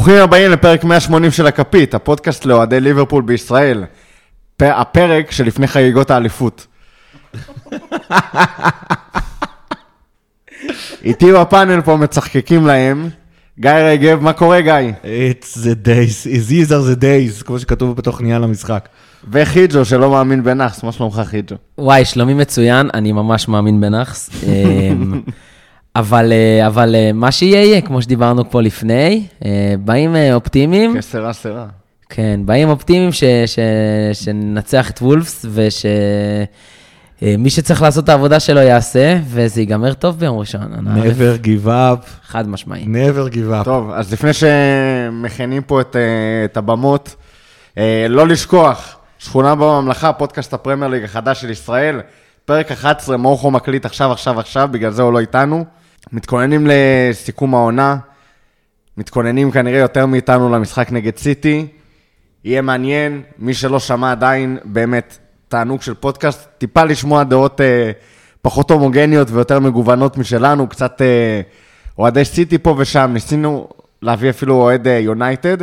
ברוכים הבאים לפרק 180 של הכפית, הפודקאסט לאוהדי ליברפול בישראל. פ- הפרק שלפני חגיגות האליפות. איתי בפאנל פה מצחקקים להם. גיא רגב, מה קורה גיא? It's the days, these are the days, כמו שכתוב בתוך ניהל המשחק. וחיג'ו שלא מאמין בנאחס, מה שלומך חיג'ו? וואי, שלומי מצוין, אני ממש מאמין בנאחס. אבל, אה, אבל אה, מה שיהיה יהיה, כמו שדיברנו פה לפני, אה, באים אופטימיים, כסרה סרה. כן, באים אופטימיים ש, ש, שננצח את וולפס, ושמי שצריך לעשות את העבודה שלו יעשה, וזה ייגמר טוב ביום ראשון. never give up, חד משמעי. never give up. טוב, אז לפני שמכינים פה את, את הבמות, לא לשכוח, שכונה בממלכה, פודקאסט הפרמייר ליג החדש של ישראל, פרק 11, מורכו מקליט עכשיו, עכשיו, עכשיו, בגלל זה הוא לא איתנו. מתכוננים לסיכום העונה, מתכוננים כנראה יותר מאיתנו למשחק נגד סיטי. יהיה מעניין, מי שלא שמע עדיין, באמת, תענוג של פודקאסט, טיפה לשמוע דעות אה, פחות הומוגניות ויותר מגוונות משלנו, קצת אה, אוהדי סיטי פה ושם, ניסינו להביא אפילו אוהד אה, יונייטד,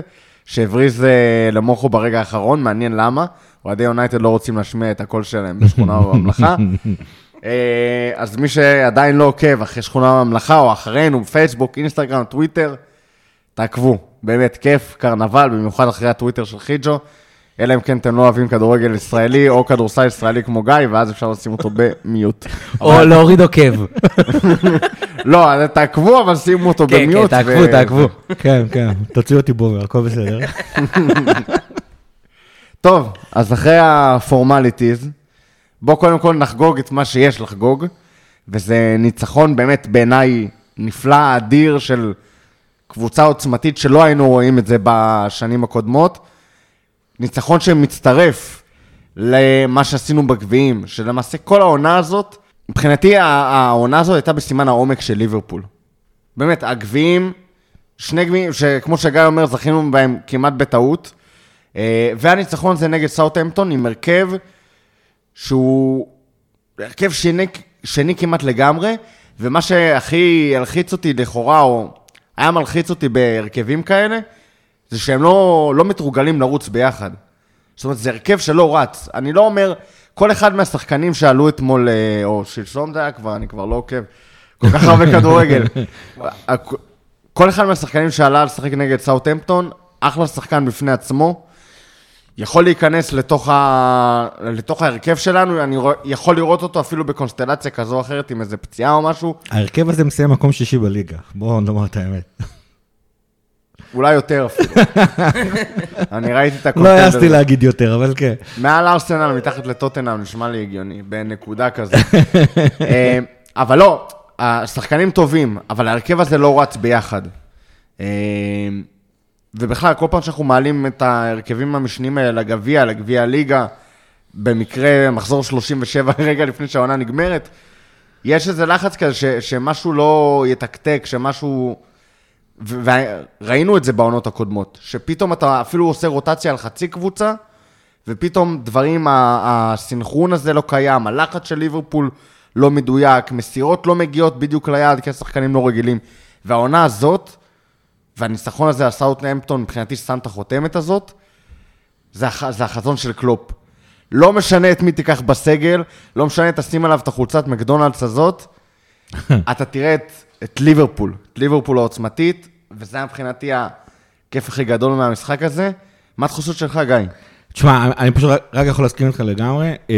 שהבריז אה, למוחו ברגע האחרון, מעניין למה. אוהדי יונייטד לא רוצים להשמיע את הקול שלהם בשכונה בממלכה. אה, אז מי שעדיין לא עוקב אחרי שכונה בממלכה, או אחרינו, פייסבוק, אינסטגרם, טוויטר, תעקבו, באמת כיף, קרנבל, במיוחד אחרי הטוויטר של חיג'ו, אלא אם כן אתם לא אוהבים כדורגל ישראלי או כדורסל ישראלי כמו גיא, ואז אפשר לשים אותו במיוט. או להוריד עוקב. לא, אז תעקבו, אבל שימו אותו כן, כן, במיוט. תעקבו, תעקבו. כן, כן, תוציאו אותי בובר, הכל בסדר. טוב, אז אחרי הפורמליטיז, בואו קודם כל נחגוג את מה שיש לחגוג, וזה ניצחון באמת בעיניי נפלא, אדיר של קבוצה עוצמתית שלא היינו רואים את זה בשנים הקודמות. ניצחון שמצטרף למה שעשינו בגביעים, שלמעשה כל העונה הזאת, מבחינתי העונה הזאת הייתה בסימן העומק של ליברפול. באמת, הגביעים, שני גביעים, שכמו שגיא אומר, זכינו בהם כמעט בטעות. אה, והניצחון זה נגד סאוטהמפטון עם הרכב שהוא הרכב שני, שני כמעט לגמרי, ומה שהכי הלחיץ אותי לכאורה, או היה מלחיץ אותי בהרכבים כאלה, זה שהם לא, לא מתורגלים לרוץ ביחד. זאת אומרת, זה הרכב שלא רץ. אני לא אומר, כל אחד מהשחקנים שעלו אתמול, אה, או שלשום זה היה כבר, אני כבר לא עוקב, כל כך הרבה כדורגל. כל אחד מהשחקנים שעלה לשחק נגד סאוטהמפטון, אחלה שחקן בפני עצמו. יכול להיכנס לתוך, ה... לתוך ההרכב שלנו, אני רוא- יכול לראות אותו אפילו בקונסטלציה כזו או אחרת עם איזה פציעה או משהו, ההרכב הזה מסיים מקום שישי בליגה, בואו נאמר את האמת. אולי יותר אפילו. אני ראיתי את לא הקונטנדר. העזתי להגיד יותר, אבל כן. מעל ארסנל, מתחת לטוטנאם, נשמע לי הגיוני, בנקודה כזאת. אה, אבל לא, השחקנים טובים, אבל ההרכב הזה לא רץ ביחד. ובכלל, כל פעם שאנחנו מעלים את ההרכבים המשניים האלה לגביע, לגביע הליגה, במקרה מחזור 37 רגע לפני שהעונה נגמרת, יש איזה לחץ כזה ש, שמשהו לא יתקתק, שמשהו... וראינו את זה בעונות הקודמות, שפתאום אתה אפילו עושה רוטציה על חצי קבוצה, ופתאום דברים, הסנכרון הזה לא קיים, הלחץ של ליברפול לא מדויק, מסירות לא מגיעות בדיוק ליעד, כי השחקנים לא רגילים. והעונה הזאת, והניצחון הזה על סאוטהמפטון, מבחינתי שם את החותמת הזאת, זה, הח- זה החזון של קלופ. לא משנה את מי תיקח בסגל, לא משנה, תשים עליו את החולצת מקדונלדס הזאת, אתה תראה את, את ליברפול, את ליברפול העוצמתית, וזה מבחינתי הכיף הכי גדול מהמשחק הזה. מה התחושות שלך, גיא? תשמע, אני פשוט רק- רק יכול להסכים איתך לגמרי. אה,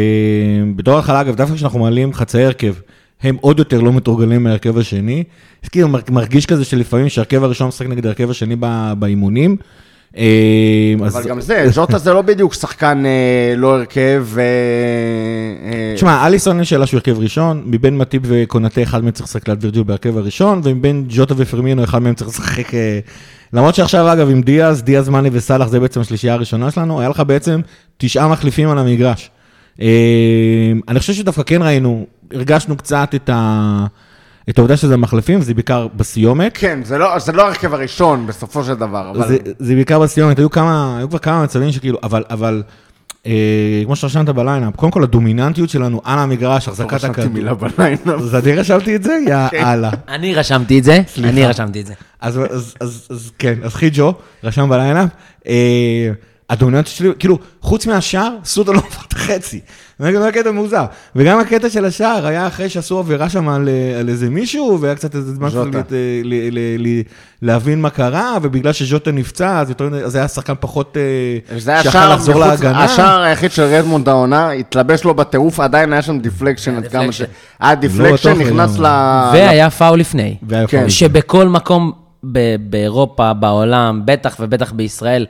בתור התחלה, אגב, דווקא כשאנחנו מעלים חצאי הרכב, הם עוד יותר לא מתורגלים מההרכב השני. אז כאילו מר- מרגיש כזה שלפעמים שההרכב הראשון משחק נגד ההרכב השני באימונים. אה, אז- אבל גם זה, ז'וטה זה לא בדיוק שחקן אה, לא הרכב. אה, אה, תשמע, אליסון אין שאלה שהוא הרכב ראשון, מבין מטיב וקונטה אחד מהם צריך לשחק ליד וירג'יל בהרכב הראשון, ומבין ג'וטה ופרמינו אחד מהם צריך לשחק... למרות שעכשיו, אגב, עם דיאז, דיאז מאני וסאלח זה בעצם השלישייה הראשונה שלנו, היה לך בעצם תשעה מחליפים על המגרש. אה, אני חושב שדווקא כן ראינו, הרגשנו קצת את ה... את העובדה שזה מחליפים, זה בעיקר בסיומת. כן, זה לא, זה לא הרכב הראשון בסופו של דבר, אבל... זה, זה בעיקר בסיומת, היו כמה, היו כבר כמה מצבים שכאילו, אבל, אבל אה, כמו שרשמת ב lineup, קודם כל הדומיננטיות שלנו על המגרש, החזקת רשמתי הכדור. מילה ב lineup. אז אני רשמתי את זה? יאללה. אני רשמתי את זה. אני רשמתי את זה. אז, אז, אז, אז כן, אז חיג'ו רשם ב lineup, אה, הדומיננטיות שלי, כאילו, חוץ מהשער, סוטו לא עבר את החצי. זה קטע מוזר. וגם הקטע של השער היה אחרי שעשו עבירה שם על, אה, על איזה מישהו, והיה קצת איזה זמן ז'וטה. ל- ל- ל- ל- להבין מה קרה, ובגלל שז'וטה נפצע, אז, יותר, אז היה שחקן פחות, אה, שער, לחזור מחוץ- להגנה. השער היחיד של רדמונד העונה, התלבש לו בטירוף, עדיין היה שם deflection עד כמה ש... deflection. היה deflection, לא, נכנס טוב, ל... והיה פאול לפני. והיה כן. שבכל מקום באירופה, בעולם, בטח ובטח בישראל,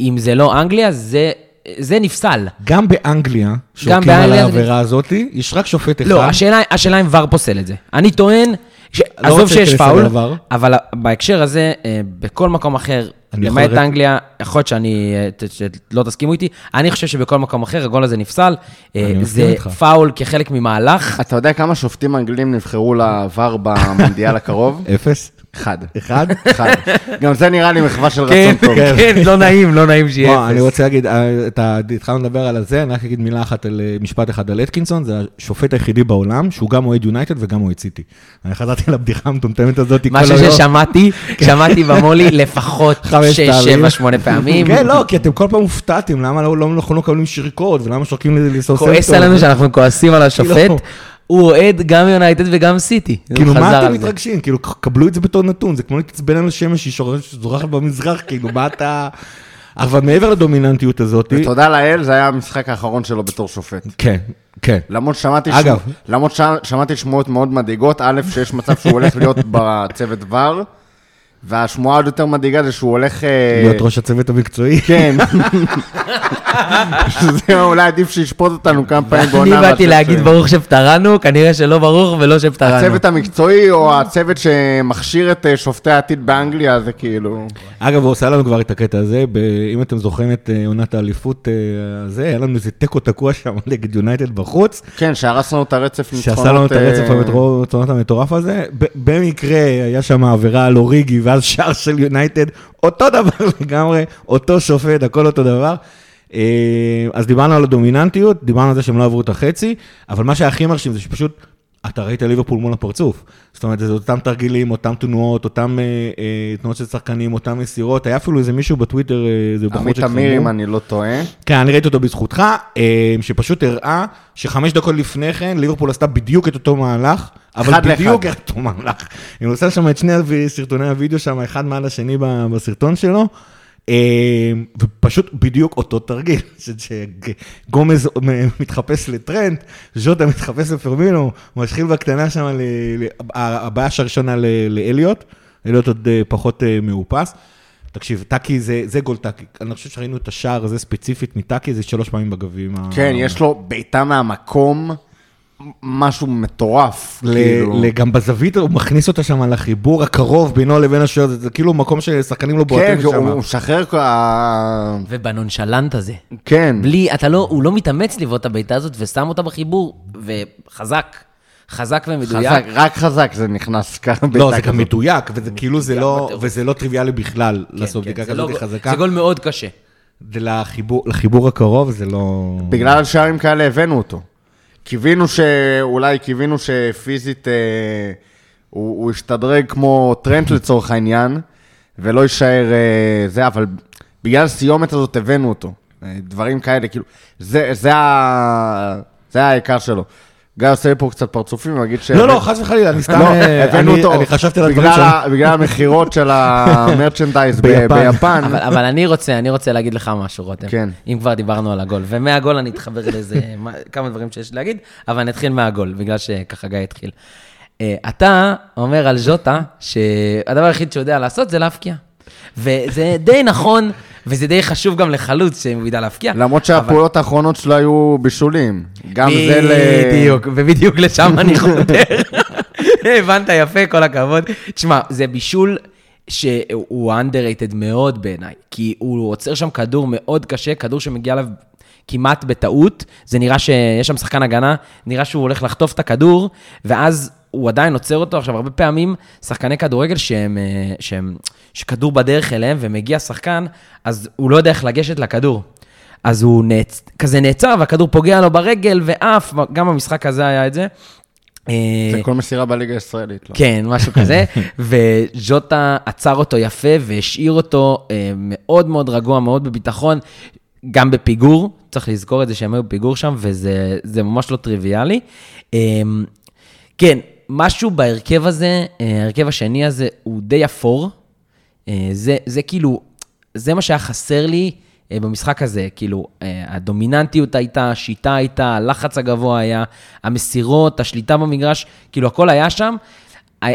אם זה לא אנגליה, זה, זה נפסל. גם באנגליה, שורקים על באנגליה זה- העבירה הזאת, יש רק שופט אחד. לא, השאלה, השאלה אם ור פוסל את זה. אני טוען, ש... לא עזוב שיש פאול. אבל בהקשר הזה, אה, בכל מקום אחר, למעט רק- אנגליה, יכול להיות שאני, אה, ת- שלא תסכימו איתי, אני חושב שבכל מקום אחר הגול הזה נפסל. אה, זה. פאול כחלק ממהלך. אתה יודע כמה שופטים אנגלים נבחרו לעבר במונדיאל הקרוב? אפס? אחד. אחד? אחד. גם זה נראה לי מחווה של כן, רצון טוב. כן, לא נעים, לא נעים שיהיה בוא, אני אפס. רוצה להגיד, אה, התחלנו לדבר על זה, אני רק אגיד מילה אחת, על אה, משפט אחד על אתקינסון, זה השופט היחידי בעולם, שהוא גם אוהד יונייטד וגם אוהד סיטי. אני חזרתי לבדיחה המטומטמת הזאת כל משהו היום. ששמעתי, שמעתי במולי לפחות חמש 6, פעמים. 7, 8 פעמים. כן, לא, כי אתם כל פעם הופתעתם, למה לא לא- אנחנו לא מקבלים שריקות, ולמה שורקים לסוסנטו. כועס עלינו שאנחנו כועסים על השופט. הוא אוהד גם יונייטד וגם סיטי. כאילו, מה אתם. מתרגשים? כאילו, קבלו את זה בתור נתון, זה כמו להתעצבן על השמש שהיא שור- זורחת במזרח, כאילו, מה אתה... אבל מעבר לדומיננטיות הזאת, ותודה לאל, זה היה המשחק האחרון שלו בתור שופט. כן, כן. למרות ששמעתי אגב. למרות ששמעתי שמועות מאוד מדאיגות, א', שיש מצב שהוא הולך להיות בצוות ור, והשמועה עוד יותר מדאיגה זה שהוא הולך... אה, להיות ראש הצוות המקצועי. כן. שזה אולי עדיף שישפוט אותנו כמה פעמים אני בעונה. באתי מאשר להגיד ברוך שפטרנו, כנראה שלא ברוך ולא שפטרנו. הצוות המקצועי או הצוות שמכשיר את אה, שופטי העתיד באנגליה, זה כאילו... אגב, הוא עושה לנו כבר את הקטע הזה, אם אתם זוכרים את אה, עונת האליפות הזה, היה לנו איזה תיקו תקוע שם נגד יונייטד בחוץ, כן, שהרס לנו את הרצף ניצחונות. שעשה לנו את הרצף המטורף הזה. במקרה היה שם עבירה על אוריגי ואז שער של יונייטד, אותו דבר לגמרי, אותו שופט, הכל אותו דבר. אה, אז דיברנו על הדומיננטיות, דיברנו על זה שהם לא עברו את החצי, אבל מה שהיה הכי מרשים זה שפשוט, אתה ראית ליברפול מול הפרצוף. זאת אומרת, זה אותם תרגילים, אותם תנועות, אותם אה, אה, תנועות של שחקנים, אותם מסירות. היה אפילו איזה מישהו בטוויטר, אה, איזה בחור עמית אמיר, אם אני לא טועה. כן, אני ראיתי אותו בזכותך, אה, שפשוט הראה שחמש דקות לפני כן, ליברפול עשתה בדיוק את אותו מהלך, אבל בדיוק. את אותו מהלך. היא עושה שם את שני סרטוני הוידאו שם, אחד מעל השני בסרטון שלו, אה, ופשוט בדיוק אותו תרגיל, שגומז מתחפש לטרנד, ז'וטה מתחפש לפרמינו, משחיל בקטנה שם, הבעיה הראשונה ל- לאליוט, אליוט עוד אה, פחות אה, מאופס. תקשיב, טאקי זה, זה גול טאקי. אני חושב שראינו את השער הזה ספציפית מטאקי, זה שלוש פעמים בגביעים. ה- כן, יש לו בעיטה מהמקום, משהו מטורף. ל- כאילו. ל- גם בזווית הוא מכניס אותה שם לחיבור הקרוב בינו לבין השוער, זה, זה כאילו מקום ששחקנים לא כן, בועטים הוא- שם. הוא משחרר... כל ה- ובנונשלנט הזה. כן. בלי, אתה לא, הוא לא מתאמץ לבעוט את הבעיטה הזאת ושם אותה בחיבור, וחזק. חזק ומדויק. חזק, רק חזק זה נכנס ככה. לא, זה גם. מדויק, וזה כאילו זה לא. וזה לא טריוויאלי בכלל כן, לעשות כן, בדיקה זה לא כזאת גול- חזקה. זה גול מאוד קשה. לחיבור, לחיבור הקרוב זה לא... בגלל שערים כאלה הבאנו אותו. קיווינו שאולי קיווינו שפיזית אה, הוא, הוא ישתדרג כמו טרנט לצורך העניין, ולא יישאר אה, זה, אבל בגלל הסיומת הזאת הבאנו אותו. אה, דברים כאלה, כאילו, זה, זה, ה, זה העיקר שלו. גיא עושה לי פה קצת פרצופים, הוא יגיד ש... לא, לא, חס וחלילה, אני סתם... לא, אה, הבאנו אני- אותו אני חשבתי על הדברים. ה- בגלל המכירות של המרצ'נדייז ביפן. אבל, אני רוצה, אני רוצה להגיד לך משהו, רותם. כן. אם כבר דיברנו על הגול. ומהגול אני אתחבר לאיזה מה- כמה דברים שיש לי להגיד, אבל אני אתחיל מהגול, בגלל שככה גיא התחיל. אה, אתה אומר על ז'וטה, שהדבר היחיד שהוא יודע לעשות זה להבקיע. וזה די נכון, וזה די חשוב גם לחלוץ שהוא ידע להבקיע. למרות שהפעולות האחרונות שלו היו בישולים. גם זה ל... בדיוק, ובדיוק לשם אני חותר. הבנת יפה, כל הכבוד. תשמע, זה בישול שהוא underrated מאוד בעיניי, כי הוא עוצר שם כדור מאוד קשה, כדור שמגיע אליו כמעט בטעות. זה נראה שיש שם שחקן הגנה, נראה שהוא הולך לחטוף את הכדור, ואז הוא עדיין עוצר אותו. עכשיו, הרבה פעמים שחקני כדורגל שהם, אה, שהם, שכדור בדרך אליהם ומגיע שחקן, אז הוא לא יודע איך לגשת לכדור. אז הוא נעצ... כזה נעצר, והכדור פוגע לו ברגל ועף, גם במשחק הזה היה את זה. אה, זה כל מסירה בליגה הישראלית, לא? כן, משהו כזה, וז'וטה עצר אותו יפה והשאיר אותו אה, מאוד מאוד רגוע, מאוד בביטחון, גם בפיגור, צריך לזכור את זה שהם היו בפיגור שם, וזה זה ממש לא טריוויאלי. אה, כן, משהו בהרכב הזה, אה, ההרכב השני הזה, הוא די אפור. אה, זה, זה כאילו, זה מה שהיה חסר לי אה, במשחק הזה, כאילו, הדומיננטיות הייתה, השיטה הייתה, הלחץ הגבוה היה, המסירות, השליטה במגרש, כאילו, הכל היה שם.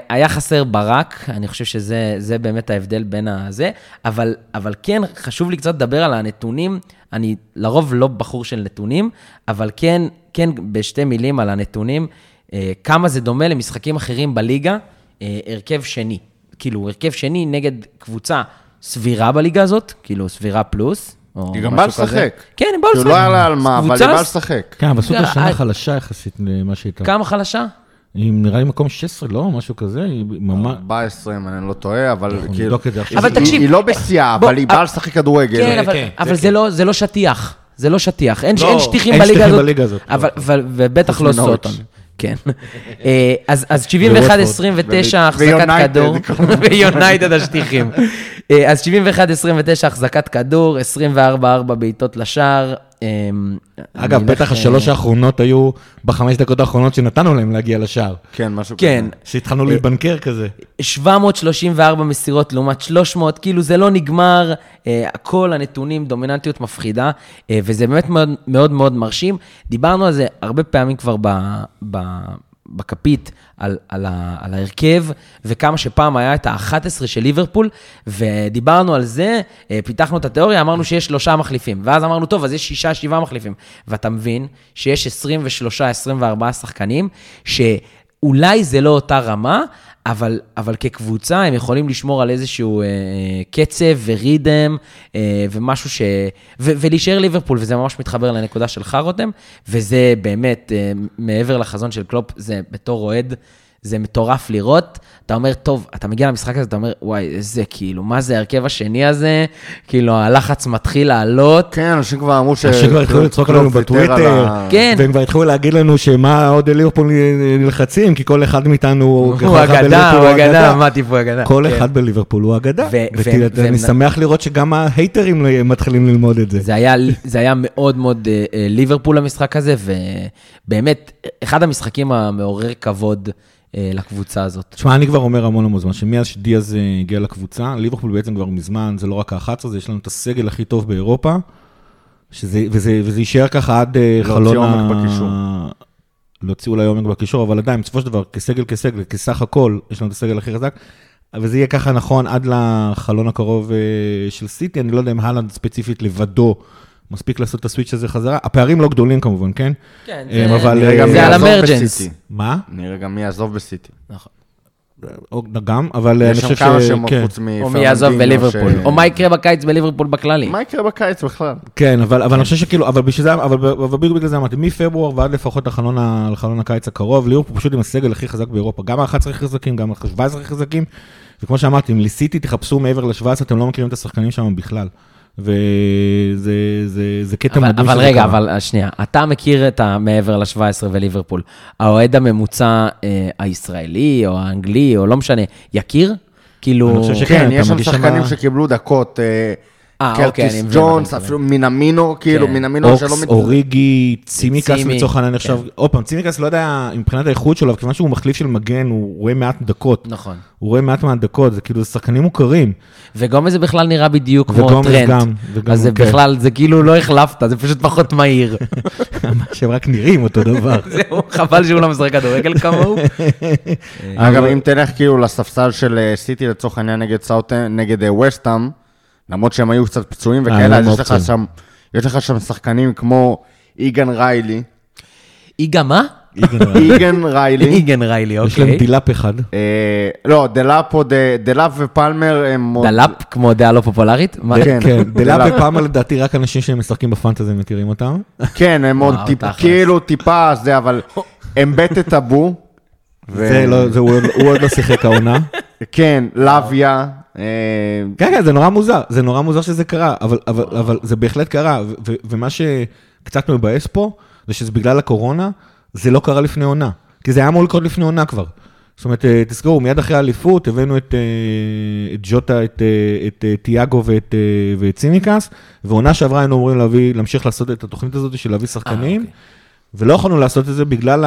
היה- חסר ברק, אני חושב שזה זה באמת ההבדל בין הזה, אבל, אבל כן, חשוב לי קצת לדבר על הנתונים. אני לרוב לא בחור של נתונים, אבל כן, כן בשתי מילים על הנתונים, אה, כמה זה דומה למשחקים אחרים בליגה, אה, הרכב שני. כאילו, הרכב שני נגד קבוצה סבירה בליגה הזאת, כאילו, סבירה פלוס. או היא גם באה. לשחק. כן, הם באו לשחק. כאילו לא היה לה על מה, אבל היא באה לשחק. כן, אבל סופר אה, שנה אה, חלשה יחסית למה שהייתה. כמה חלשה? היא נראה לי מקום 16, לא? משהו כזה, היא ממש... 14, אם אני לא טועה, אבל כאילו... נבדוק את זה עכשיו. אבל תקשיב, היא לא בשיאה, אבל היא אה, באה לשחק כדורגל. כן, אבל, כן, אבל זה זה, לא, זה לא שטיח. זה לא שטיח. אין, לא, אין שטיחים אין בליגה שטיחים הזאת. בליגה הזאת, אבל, לא. אבל, ובטח לא. סוטון. כן. אה, אז, אז 71-29 החזקת ויונייטד, כדור, ויונייטד השטיחים. אה, אז 71-29 החזקת כדור, 24-4 בעיטות לשער. אה, אגב, בטח השלוש אה, האחרונות היו בחמש דקות האחרונות שנתנו להם להגיע לשער. כן, משהו כן, שהתחלנו להתבנקר כזה. 734 מסירות לעומת 300, כאילו זה לא נגמר, אה, כל הנתונים, דומיננטיות מפחידה, אה, וזה באמת מאוד מאוד, מאוד מרשים. דיברנו על זה הרבה פעמים כבר ב, ב, בכפית, על, על, ה, על ההרכב, וכמה שפעם היה את ה-11 של ליברפול, ודיברנו על זה, אה, פיתחנו את התיאוריה, אמרנו שיש שלושה מחליפים, ואז אמרנו, טוב, אז יש שישה, שבעה מחליפים. ואתה מבין שיש 23-24 שחקנים, ש... אולי זה לא אותה רמה, אבל, אבל כקבוצה הם יכולים לשמור על איזשהו אה, קצב ורידם אה, ומשהו ש... ו, ולהישאר ליברפול, וזה ממש מתחבר לנקודה שלך, רותם, וזה באמת, אה, מעבר לחזון של קלופ, זה בתור אוהד, זה מטורף לראות. אתה אומר, טוב, אתה מגיע למשחק הזה, אתה אומר, וואי, איזה, כאילו, מה זה ההרכב השני הזה? כאילו, הלחץ מתחיל לעלות. כן, אנשים כבר אמרו ש... אנשים כבר התחילו לצחוק עלינו על בטוויטר, כן. והם כבר התחילו להגיד לנו שמה עוד ליברפול נלחצים, כי כל אחד מאיתנו הוא כל אחד אגדה, הוא אגדה, מה טיפו אגדה. כל כן. אחד בליברפול הוא אגדה. ואני שמח לראות שגם ההייטרים מתחילים ללמוד את זה. זה היה, זה היה מאוד מאוד אה, אה, ליברפול המשחק הזה, ובאמת, אחד המשחקים המעורר כבוד לקבוצה הזאת. תשמע, אני כבר אומר המון המון זמן, שמאז שדיאז אה, הגיע לקבוצה, ליברפול בעצם כבר מזמן, זה לא רק ה-11, זה יש לנו את הסגל הכי טוב באירופה, שזה, וזה, וזה יישאר ככה עד אה, להוציא חלון עומק בקישור. להוציא אולי עומק בקישור, אבל עדיין, בסופו של דבר, כסגל כסגל, כסך הכל, יש לנו את הסגל הכי חזק, וזה יהיה ככה נכון עד לחלון הקרוב אה, של סיטי, אני לא יודע אם הלנד ספציפית לבדו. מספיק לעשות את הסוויץ' הזה חזרה, הפערים לא גדולים כמובן, כן? כן, אה, זה- אה, זה על אמרג'נס. מה? נראה גם מי יעזוב בסיטי. או- גם, אבל אני יש חושב שם ש... כמה שמות כן. חוץ מפרננדינו. או מי יעזוב בליברפול, ש- או מה יקרה בקיץ בליברפול בכללי. מה יקרה בקיץ בכלל? כן, אבל, אבל אני חושב שכאילו, אבל בשביל זה, אבל, אבל בדיוק בגלל זה אמרתי, מפברואר ועד לפחות לחלון, ה- לחלון הקיץ הקרוב, ליברפול פשוט עם הסגל הכי חזק באירופה, גם ה-11 הכי חזקים, גם ה-17 הכי חזקים, וכמו שאמרתי, אם ליסיטי תחפשו מעבר ל-17, אתם לא מכירים את השחקנים שם בכלל. וזה זה, זה קטע אבל, מדהים אבל רגע, קרה. אבל אה, שנייה, אתה מכיר את המעבר ל-17 וליברפול. האוהד הממוצע אה, הישראלי, או האנגלי, או לא משנה, יכיר? כאילו... אני חושב שכן, כן, יש שם שחקנים שקיבלו דקות. אה, קרטיס מבין מה ג'ונס, אפילו מינמינו, כאילו כן. מינמינו שלא אוקס, אוריגי, צימקס צימי, לצורך העניין כן. עוד פעם, צימקס לא יודע, מבחינת האיכות שלו, כיוון שהוא מחליף של מגן, הוא רואה מעט דקות. נכון. הוא רואה מעט מהדקות, זה כאילו, זה שחקנים מוכרים. וגומז זה בכלל נראה בדיוק כמו וגומז טרנט. גם, וגם אז זה כן. בכלל, זה כאילו לא החלפת, זה פשוט פחות מהיר. שהם רק נראים אותו דבר. זהו, חבל שהוא לא משחק כדורגל כמוהו. אגב, אם תלך כאילו לספסל של אה, סיטי לצורך העניין נגד סאוטן, נגד אה, וסטאם, למרות שהם היו קצת פצועים אה, וכאלה, הם אז יש לך. שם, יש לך שם שחקנים כמו איגן ריילי, איגה מה? איגן ריילי, איגן ריילי, יש להם אוקיי. דילאפ אחד. אה, לא, דלאפ אה, דלאפ ופלמר הם. דלאפ, כמו דעה לא פופולרית? כן. כן, דילאפ דילאפ. ופעם לדעתי רק אנשים שמשחקים בפנטזי מכירים אותם. כן, הם עוד תכלס. כאילו טיפה זה, אבל הם בית טאבו. זה לא, זה- הוא עוד- לא שיחק העונה. כן, לוויה, אה, כן, כן, זה נורא מוזר, זה נורא מוזר שזה קרה, אבל, אבל, אבל זה בהחלט קרה, ו- ומה שקצת מבאס פה, זה שזה בגלל הקורונה, זה לא קרה לפני עונה, כי זה היה אמור לקרות לפני עונה כבר. זאת אומרת, אה, תזכרו, מיד אחרי האליפות הבאנו את, אה, את ג'וטה, את, אה, את אה, תיאגו ואת, אה, ואת צימקס, ועונה שעברה היינו אמורים להביא, להמשיך לעשות את התוכנית הזאת של להביא שחקנים. אוקיי. ולא יכולנו לעשות את זה בגלל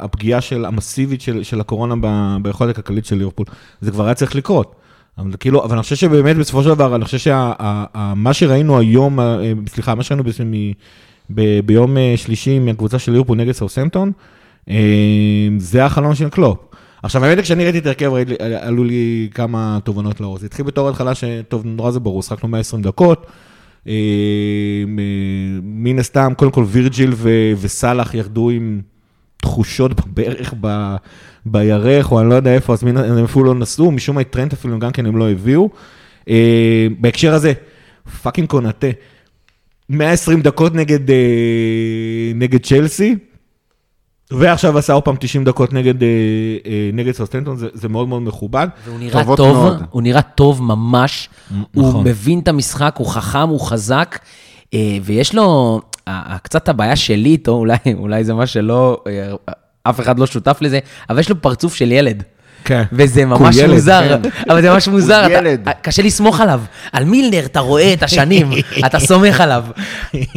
הפגיעה של, המסיבית של, של הקורונה ביכולת הכלכלית של ליברפול. זה כבר היה צריך לקרות. אבל כאילו, אבל אני חושב שבאמת בסופו של דבר, אני חושב שמה שראינו היום, אה, סליחה, מה שראינו בעצם ביום אה, שלישי מהקבוצה של ליברפול נגד סאות'המפטון, אה, זה החלום של קלופ. עכשיו, האמת היא, כשאני ראיתי את ההרכב, עלו לי כמה תובנות לאור. זה התחיל בתור התחלה שטוב, נורא זה ברור, שחקנו 120 דקות. מן הסתם, קודם כל וירג'יל וסאלח ירדו עם תחושות בברך, ב- בירך, או אני לא יודע איפה, אז מן- הם אפילו לא נסעו, משום מה את טרנט אפילו גם כן הם לא הביאו. אה, בהקשר הזה, fucking קונאטה, 120 דקות נגד, אה, נגד צ'לסי, ועכשיו עשה עוד פעם 90 דקות נגד, אה, אה, נגד סאות'המפטון, זה, זה מאוד מאוד מכובד. והוא נראה טוב, מאוד. הוא נראה טוב ממש, הוא נכון. מבין את המשחק, הוא חכם, הוא חזק, ויש לו, קצת הבעיה שלי איתו, אולי, אולי זה מה שלא, אה, אף אחד לא שותף לזה, אבל יש לו פרצוף של ילד. כן. וזה הוא ממש ילד, מוזר, כן. אבל זה ממש מוזר, אתה- ילד. קשה לסמוך עליו. על מילנר אתה רואה את השנים, אתה סומך עליו.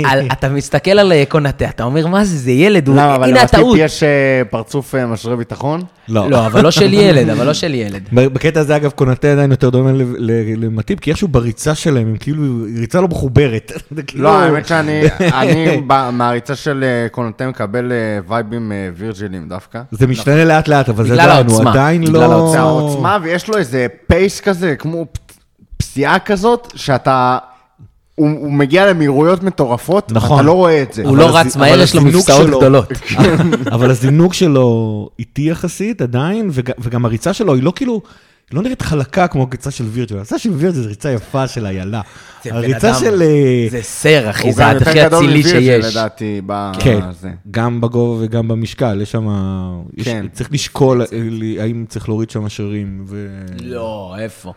על- אתה מסתכל על אה, קונאטה, אתה אומר, מה זה, זה ילד, הוא- למה, אבל הנה הטעות. יש אה, פרצוף אה, משרה ביטחון? לא. לא, אבל לא של ילד, אבל לא של ילד. בקטע הזה, אגב, קונאטה עדיין יותר דומה ל- ל- למטיב, כי איכשהו בריצה שלהם, הם כאילו, ריצה לא מחוברת. כאילו- לא, האמת שאני אני מהריצה של קונטה מקבל וייבים וירג'ילים דווקא. זה משתנה לאט לאט, אבל זה הוא עדיין בגלל לא... העוצמה. זה העוצמה, ויש לו איזה פייס כזה, כמו פסיעה כזאת, שאתה... הוא, הוא מגיע למהירויות מטורפות, נכון. אתה לא רואה את זה. הוא לא הז- רץ מהר, יש לו מפסעות שלו- גדולות. אבל הזינוק שלו איטי יחסית עדיין, וג- וגם הריצה שלו היא לא כאילו, היא לא נראית חלקה כמו הריצה של וירג'ל. הריצה של וירג'ל זו ריצה יפה של איילה. הריצה. של... אה, זה סר, אחי, הוא זה גם הדחי יותר גדול אצילי מווירג'ל שיש. לדעתי, כן. גם בגובה וגם במשקל, יש שם... כן. צריך לשקול אה, האם צריך להוריד שם שרירים. ו... לא, איפה?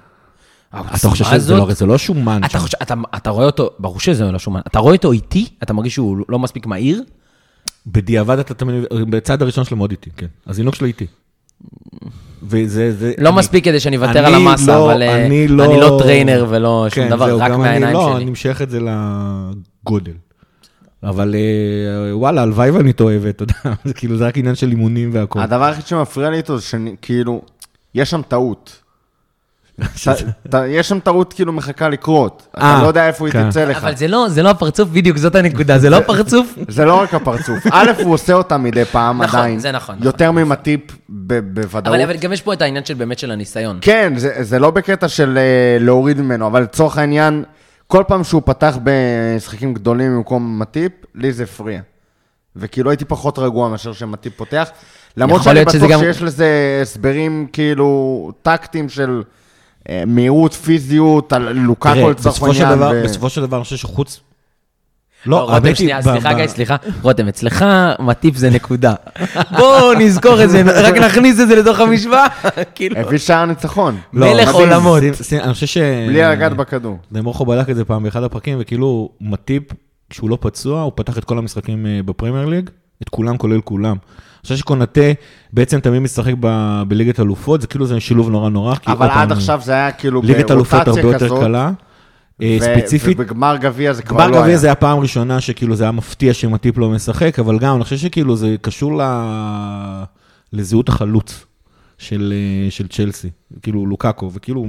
אתה חושב שזה לא, זה לא שומן אתה, שם. חושב, אתה, אתה רואה אותו, ברור שזה לא שומן, אתה רואה אותו איטי? אתה מרגיש שהוא לא מספיק מהיר? בדיעבד אתה תמיד, בצד הראשון שלו מאוד איטי, כן. הזינוק שלו איטי. וזה, זה... לא אני- מספיק כדי שאני אוותר על אני המסה, לא- אבל אה, אני לא... אני לא טריינר ולא שום כן, דבר, זהו, רק גם מהעיניים אני, לא, שלי. אני משייך את זה לגודל. אבל אה, וואלה, הלוואי ואני טועה, ואתה יודע, זה כאילו, זה רק עניין של אימונים והכל. הדבר היחיד שמפריע לי איתו זה שכאילו, יש שם טעות. יש שם טעות כאילו מחכה לקרות. אתה אה, לא יודע איפה היא כן. תצא לך. אבל זה לא, זה לא הפרצוף, בדיוק זאת הנקודה, זה לא הפרצוף. זה לא רק הפרצוף. א', הוא עושה אותה מדי פעם נכון, עדיין. זה נכון, נכון. יותר ממטיפ בוודאות. אבל, גם יש פה את העניין של באמת של הניסיון. כן, זה, זה לא בקטע של אה, להוריד ממנו, אבל לצורך העניין, כל פעם שהוא פתח במשחקים גדולים במקום מטיפ, לי זה הפריע. וכאילו הייתי פחות רגוע מאשר שמטיפ פותח. למרות שאני בטוח שיש לזה הסברים כאילו טקטיים של מהירות, פיזיות, על לוקאקו תראה, לצורך העניין. בסופו של דבר, אני חושב שחוץ... לא, רותם, האמת היא, שנייה, ב- סליחה, ב- גיא, סליחה. רותם, אצלך מטיפ זה נקודה. בואו נזכור את זה, רק נכניס את זה לתוך המשוואה. כאילו, הביא שער ניצחון. לא, מלך עולמות. אני חושב ש... בלי לגעת בכדור. דמורחו בדק את זה פעם באחד הפרקים, וכאילו, מטיפ, כשהוא לא פצוע, הוא פתח את כל המשחקים אה, בפרמייר ליג, את כולם כולל כולם. אני חושב שקונאטה בעצם תמיד משחק ב- בליגת אלופות, זה כאילו זה שילוב נורא נורא. אבל עד עכשיו זה היה כאילו ליגת אלופות הרבה יותר. קלה. אה, ספציפית, ובגמר גביע זה כבר גמר לא היה. גביע זה היה פעם ראשונה שכאילו זה היה מפתיע שמטיפ לא משחק, אבל גם, אני חושב שכאילו זה קשור ל... לזהות החלוץ של, אה, של צ'לסי, כאילו לוקאקו, וכאילו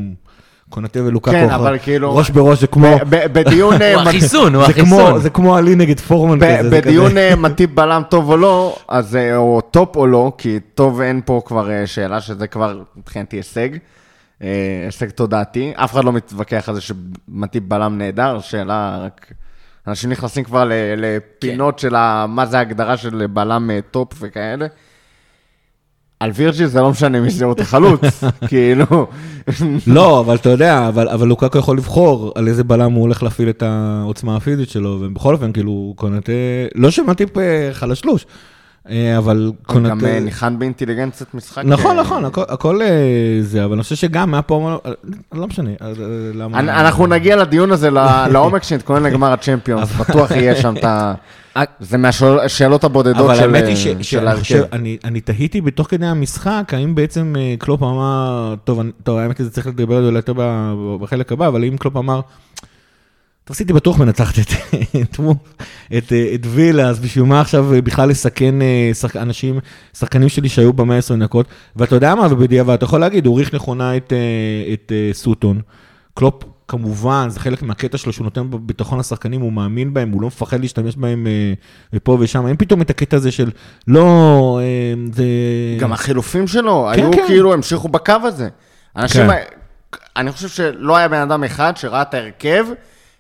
קונאטה ולוקאקו, כן, אבל כאילו- ראש בראש זה כמו, בדיון... אה, הוא החיסון, הוא זה כמו, החיסון. זה כמו עלי נגד פורמן כזה, זה בדיון. אה, מאטיפ בלם טוב או לא, אז אה, או top או לא, כי טוב אין פה כבר אה, שאלה שזה כבר מבחינתי הישג. אה, הישג תודעתי. אף אחד לא מתווכח על זה שמאטיפ בלם נהדר, שאלה רק... אנשים נכנסים כבר לפינות של ה- מה זה ההגדרה של בלם אה, top וכאלה. על וירג'יל זה לא משנה מי זה אותו חלוץ, כאילו, לא, אבל אתה יודע, אבל, אבל לוקאקו יכול לבחור על איזה בלם הוא הולך להפעיל את העוצמה הפיזית שלו, ובכל אופן, כאילו, קונאטה, לא שמאטיפ אה, חלשלוש. אה, אבל גם קונאטה... אה, ניחן באינטליגנציית משחק. נכון, נכון, הכל- זה, אבל אני חושב שגם אמבפה, לא משנה, למה... אנ- אנחנו נגיע לדיון הזה לעומק כשנתכונן לגמר הצ'מפיונס, בטוח יהיה שם את ה... זה מהשאלות הבודדות אבל של האמת היא שאני תהיתי בתוך כדי המשחק, האם בעצם אה, קלופ אמר, טוב, האמת שזה צריך לדבר על זה יותר בחלק הבא, אבל אם קלופ אמר, סיטי בטוח מנצחת את- את מו- את אה, את וילה, אז בשביל מה עכשיו אה, בכלל לסכן אה, שחק- אנשים, שחקנים שלי שהיו ב-120 דקות, ואתה יודע מה, ובדיעבד, אתה יכול להגיד, הוא העריך נכונה את אה, את, אה, סוטון. קלופ, כמובן, זה חלק מהקטע שלו שהוא נותן ביטחון לשחקנים, הוא מאמין בהם, הוא לא מפחד להשתמש בהם אה, ופה ושם. אין פתאום את הקטע הזה של, לא, אה, זה... גם החילופים שלו, כן, היו כן. כאילו, המשיכו בקו הזה. אנשים, כן. אני חושב שלא היה בן אדם אחד שראה את ההרכב,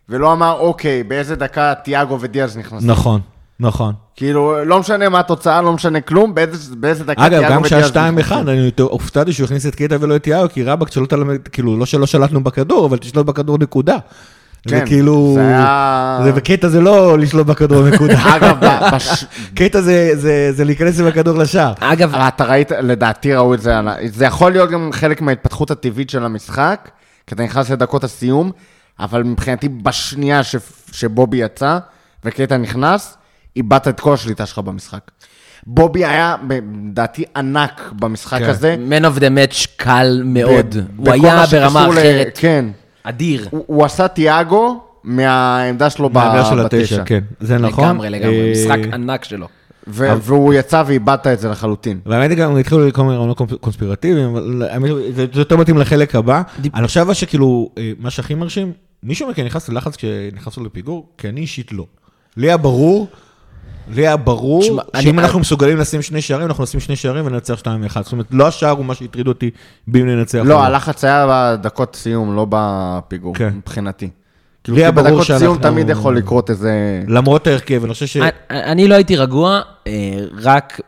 ולא אמר, אוקיי, באיזה דקה תיאגו ודיאז נכנסים. נכון, נכון. כאילו, לא משנה מה התוצאה, לא משנה כלום, באיזה באיזה דקה אגב, גם נכנסים. 2-1, אני הופתעתי שהוא הכניס את קטע ולא את יאו, כי רבאק שלא תלמד, כאילו, לא שלא שלטנו בכדור, אבל תשלוט בכדור נקודה. כן, כאילו... זה היה- זה בקטע זה לא לשלוט בכדור נקודה. אגב, בש- קטע זה- זה זה להיכנס עם הכדור לשער. אגב, אבל אתה ראית, לדעתי ראו את זה, זה יכול להיות גם חלק מההתפתחות הטבעית של המשחק, כי אתה נכנס לדקות הסיום, אבל מבחינתי בשנייה ש, שבובי יצא וקטע נכנס, איבדת את כל השליטה שלך במשחק. בובי היה, לדעתי, ענק במשחק כן. הזה. Man of the match קל מאוד. ב- הוא היה מה ברמה שקשור ל- אחרת. כן. אדיר. הוא, הוא עשה תיאגו מהעמדה שלו ב- מהגר של בתשע. התשע, כן. זה נכון. לגמרי, לגמרי. אה, משחק ענק שלו. ו- והוא יצא ואיבדת את זה לחלוטין. והאמת היא גם התחילו לקרוא מיני רעיונות קונס- קונספירטיביים, אבל האמת היא, זה זה יותר מתאים לחלק הבא. אני חושב שכאילו, אה, מה שהכי מרשים, מישהו מכן נכנס ללחץ כשנכנסנו לפיגור? כי אני אישית לא. לי היה ברור, לי היה ברור, שאם אני- אנחנו מסוגלים לשים שני שערים, אנחנו נשים שני שערים וננצח 2-1. זאת אומרת, לא השער הוא מה שהטריד אותי באם ננצח. או לא, הלחץ היה בדקות סיום, לא בפיגור, כן. מבחינתי. כאילו, לי היה כי ברור בדקות סיום שאנחנו- תמיד יכול לקרות איזה... למרות ההרכב, אני חושב ש... אני- לא הייתי רגוע, אה, רק,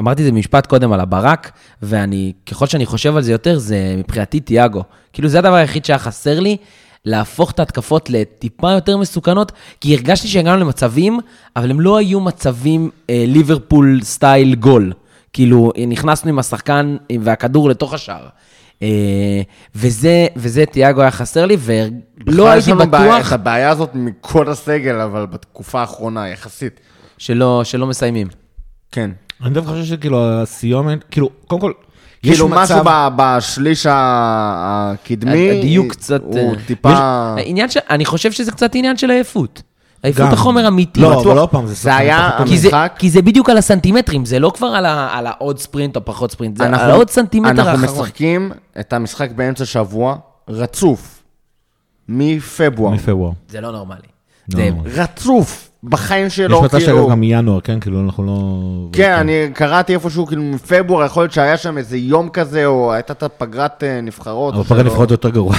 אמרתי את זה במשפט קודם על הברק, ואני, ככל שאני חושב על זה יותר, זה מבחינתי תיאגו. כאילו, זה הדבר היחיד שהיה חסר לי, להפוך את ההתקפות לטיפה יותר מסוכנות, כי הרגשתי שהגענו למצבים, אבל הם לא היו מצבים אה, ליברפול סטייל גול. כאילו, נכנסנו עם השחקן והכדור לתוך השער. אה, וזה, וזה תיאגו היה חסר לי, ולא בכלל יש הייתי לנו בעיה- בטוח את הבעיה הזאת מכל הסגל, אבל בתקופה האחרונה, יחסית. שלא, שלא מסיימים. כן. אני דווקא חושב שכאילו הסיומת, כאילו, קודם כל, כאילו משהו. ב- בשליש הקדמי, הדיוק קצת... הוא אה, טיפה... העניין ש... אני חושב שזה קצת עניין של עייפות. עייפות. החומר אמיתי. לא. אבל עוד פעם, זה זה היה כי זה, המשחק. כי זה בדיוק על הסנטימטרים, זה לא כבר על, העוד ספרינט או פחות ספרינט, זה אנחנו- על העוד סנטימטר אנחנו האחרון. משחקים את המשחק באמצע שבוע, רצוף, מפברואר. מפברואר. זה לא נורמלי. לא זה, נורמלי. רצוף, בחיים יש שלו, מצב כאילו... שאגב גם מינואר, כן? כאילו, אנחנו לא... כן, אני קראתי איפשהו, כאילו מפברואר, יכול להיות שהיה שם איזה יום כזה, או הייתה את הפגרת אה, נבחרות. אבל פגרת. נבחרות יותר גרוע.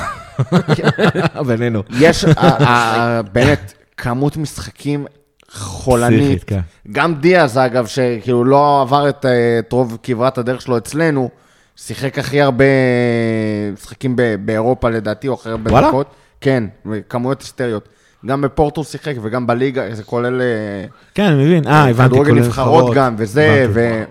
בינינו. יש, ה- ה- באמת, כמות משחקים חולנית. כן. גם דיאז, אגב, שכאילו לא עבר את, אה, רוב כברת הדרך שלו אצלנו, שיחק הכי הרבה משחקים באירופה לדעתי, או אחרי הרבה? דקות. כן, כמויות היסטריות. גם בפורטו שיחק וגם בליגה, זה כולל אה, כן, אני מבין. אה, הבנתי. כדורגל כולל נבחרות גם, וזה. ו...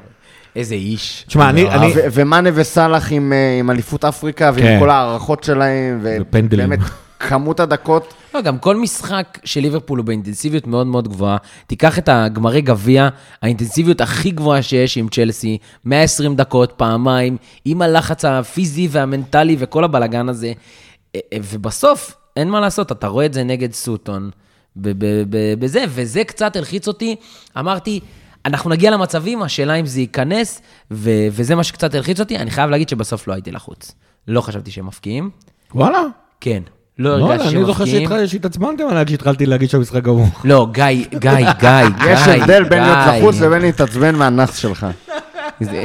איזה איש. תשמע, אני- מאוהב. אני- ו- ומאנה וסאלח עם, אה, עם אליפות אפריקה, ועם כן. כל ההערכות שלהם, ופנדלים. ובאמת, כמות הדקות, לא, גם כל משחק של ליברפול הוא באינטנסיביות מאוד מאוד גבוהה. תיקח את הגמרי גביע, האינטנסיביות הכי גבוהה שיש עם צ'לסי, 120 דקות, פעמיים, עם הלחץ הפיזי והמנטלי וכל הבלגן הזה. אה, אה, ובסוף, אין מה לעשות, אתה רואה את זה נגד סוטון, ב- ב- ב- בזה, וזה קצת הלחיץ אותי. אמרתי, אנחנו נגיע למצבים, השאלה אם זה ייכנס, ו- וזה מה שקצת הלחיץ אותי. אני חייב להגיד שבסוף לא הייתי לחוץ. לא חשבתי שהם מפקיעים. וואלה. כן, לא וואלה, הרגשתי אני שהם זוכר שהתעצבנתם עליי כשהתחלתי להגיד שהמשחק גמור. לא, גיא, גיא, גיא, גיא. יש הבדל בין להיות. לחוץ לבין להתעצבן מהנאס שלך. זה-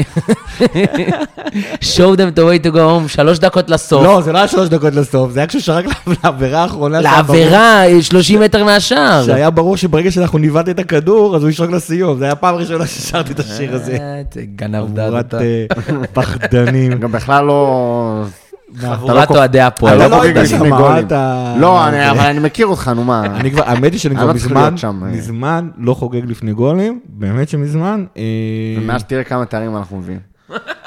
show them the way to go home, שלוש דקות לסוף. לא, זה לא היה שלוש דקות לסוף, זה היה כשהוא שרק לעבירה האחרונה. לעבירה, 30 מטר מהשער. שהיה ברור שברגע שאנחנו ניווט את הכדור, אז הוא ישרוק לסיום. זה היה פעם ראשונה ששרתי את השיר הזה. אה, גנב דעת. אה, פחדנים. גם בכלל לא... חבורת לא- אוהדי הפועל. אתה לא לא גולים. אתה- לא, אני- אבל אני מכיר אותך, נו מה. אני כבר, האמת היא שאני אני כבר לא מזמן, שם, אה. מזמן לא חוגג לפני גולים, באמת שמזמן. אה, מאז שתראה כמה תארים אנחנו מביאים.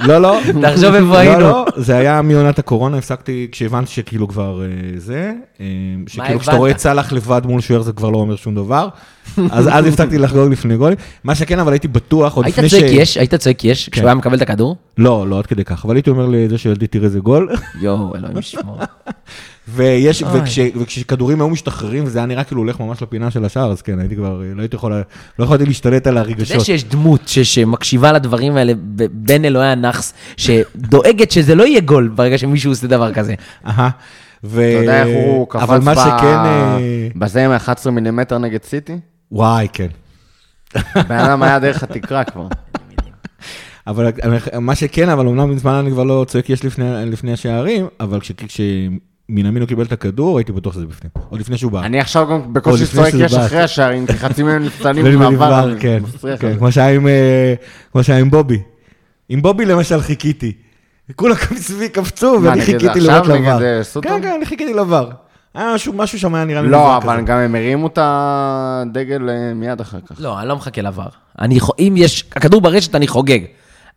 לא, לא. תחשוב איפה לא, היינו. לא, זה היה מעונת הקורונה, הפסקתי כשהבנתי שכאילו כבר אה, זה, אה, שכאילו כשאתה? רואה צלח לבד מול שוער זה כבר לא אומר שום דבר, אז אז הפסקתי לחגוג לפני גולים. מה שכן, אבל הייתי בטוח עוד היית לפני ש... צועק יש? היית צועק יש? כשהוא היה מקבל את הכדור? לא, לא עד כדי כך, אבל הייתי אומר לזה שילדי תראה איזה גול. יואו, אלוהים ישמור. ויש. וכש, וכשכדורים היו משתחררים וזה היה נראה כאילו הולך ממש לפינה של השער, אז כן, הייתי כבר, לא הייתי יכול, לא יכולתי להשתלט על אתה יודע הרגשות. שיש דמות ש- שמקשיבה לדברים האלה בין אלוהי הנאחס, שדואגת שזה לא יהיה גול ברגע שמישהו עושה דבר כזה. אהה. ו... אתה יודע איך הוא קפץ אבל מה שכן... אה, בזה עם 11 מילימטר נגד סיטי? וואי, כן. בן אדם היה דרך התקרה כבר. אבל מה שכן, אבל אמנם מזמן אני כבר לא צועק יש לפני, לפני השערים, אבל כש- כשמינמינו קיבל את הכדור, הייתי בטוח שזה בפנים. עוד לפני שהוא בא. אני עכשיו גם בקושי צועק יש. אחרי השערים, כי חצי מהם נפצלים ונדבר, במעבר. כן, כן, על זה. כמו שהיה עם, אה, כמו שהיה עם בובי. עם בובי למשל חיכיתי. כולם מסביבי קפצו, ואני חיכיתי? לראות נגד, לבר. אה? כן, כן, אני חיכיתי לבר. היה משהו, משהו שם היה נראה לי לא, אבל כזה. גם הם הרימו את הדגל אה, מיד אחר כך. לא, אני לא מחכה לעבר. אני, אם יש, הכדור ברשת, אני חוגג.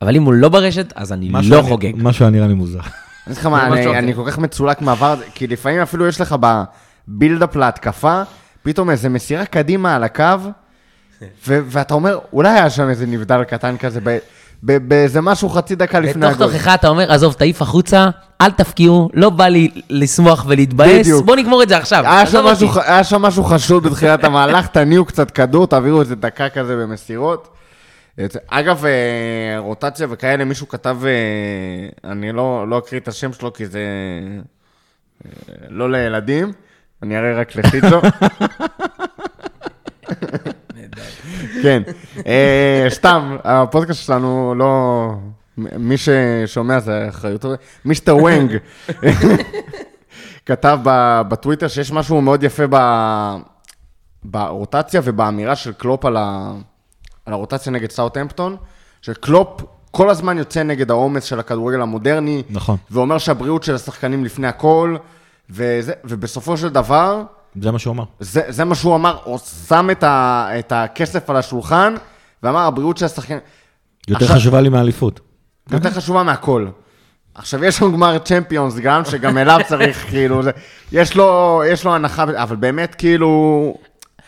אבל אם הוא לא ברשת, אז אני לא היה- חוגג. משהו היה נראה לי מוזר. אני אגיד לך מה, אני-. כל כך מצולק מהעבר, הזה, כי לפעמים אפילו יש לך בבילדאפ להתקפה, פתאום איזה מסירה קדימה על הקו, ואתה אומר, אולי היה שם איזה נבדל קטן כזה, באיזה משהו חצי דקה לפני בתוך הגול. תוכך אתה אומר, עזוב, תעיף החוצה, אל תפקיעו, לא בא לי לשמוח ולהתבאס, בדיוק. בוא נגמור את זה עכשיו. היה שם, משהו, אותי. ח- היה שם משהו חשוד בתחילת המהלך, תניעו קצת כדור, תעבירו איזה דקה כזה במסירות. את- אגב, אה, רוטציה וכאלה, מישהו כתב, אה, אני לא, לא אקריא את השם שלו כי זה אה, לא לילדים, אני אראה רק לחיצו. כן, סתם, הפודקאסט שלנו לא... מי ששומע זה אחריותו, מיסטר וונג. כתב בטוויטר שיש משהו מאוד יפה. ברוטציה ובאמירה של קלופ על, ה... על הרוטציה נגד סאוטהמפטון, שקלופ כל הזמן יוצא נגד העומס של הכדורגל המודרני, נכון. ואומר שהבריאות של השחקנים לפני הכל, וזה, ובסופו של דבר, זה מה שהוא אמר. זה, זה מה שהוא אמר, הוא שם את, ה... את הכסף על השולחן, ואמר, הבריאות של השחקנים... יותר עכשיו- חשובה לי מהאליפות. יותר חשובה מהכל. עכשיו, יש לנו גמר צ'מפיונס גם, שגם אליו צריך, כאילו, זה, יש לו, יש לו הנחה, אבל באמת, כאילו,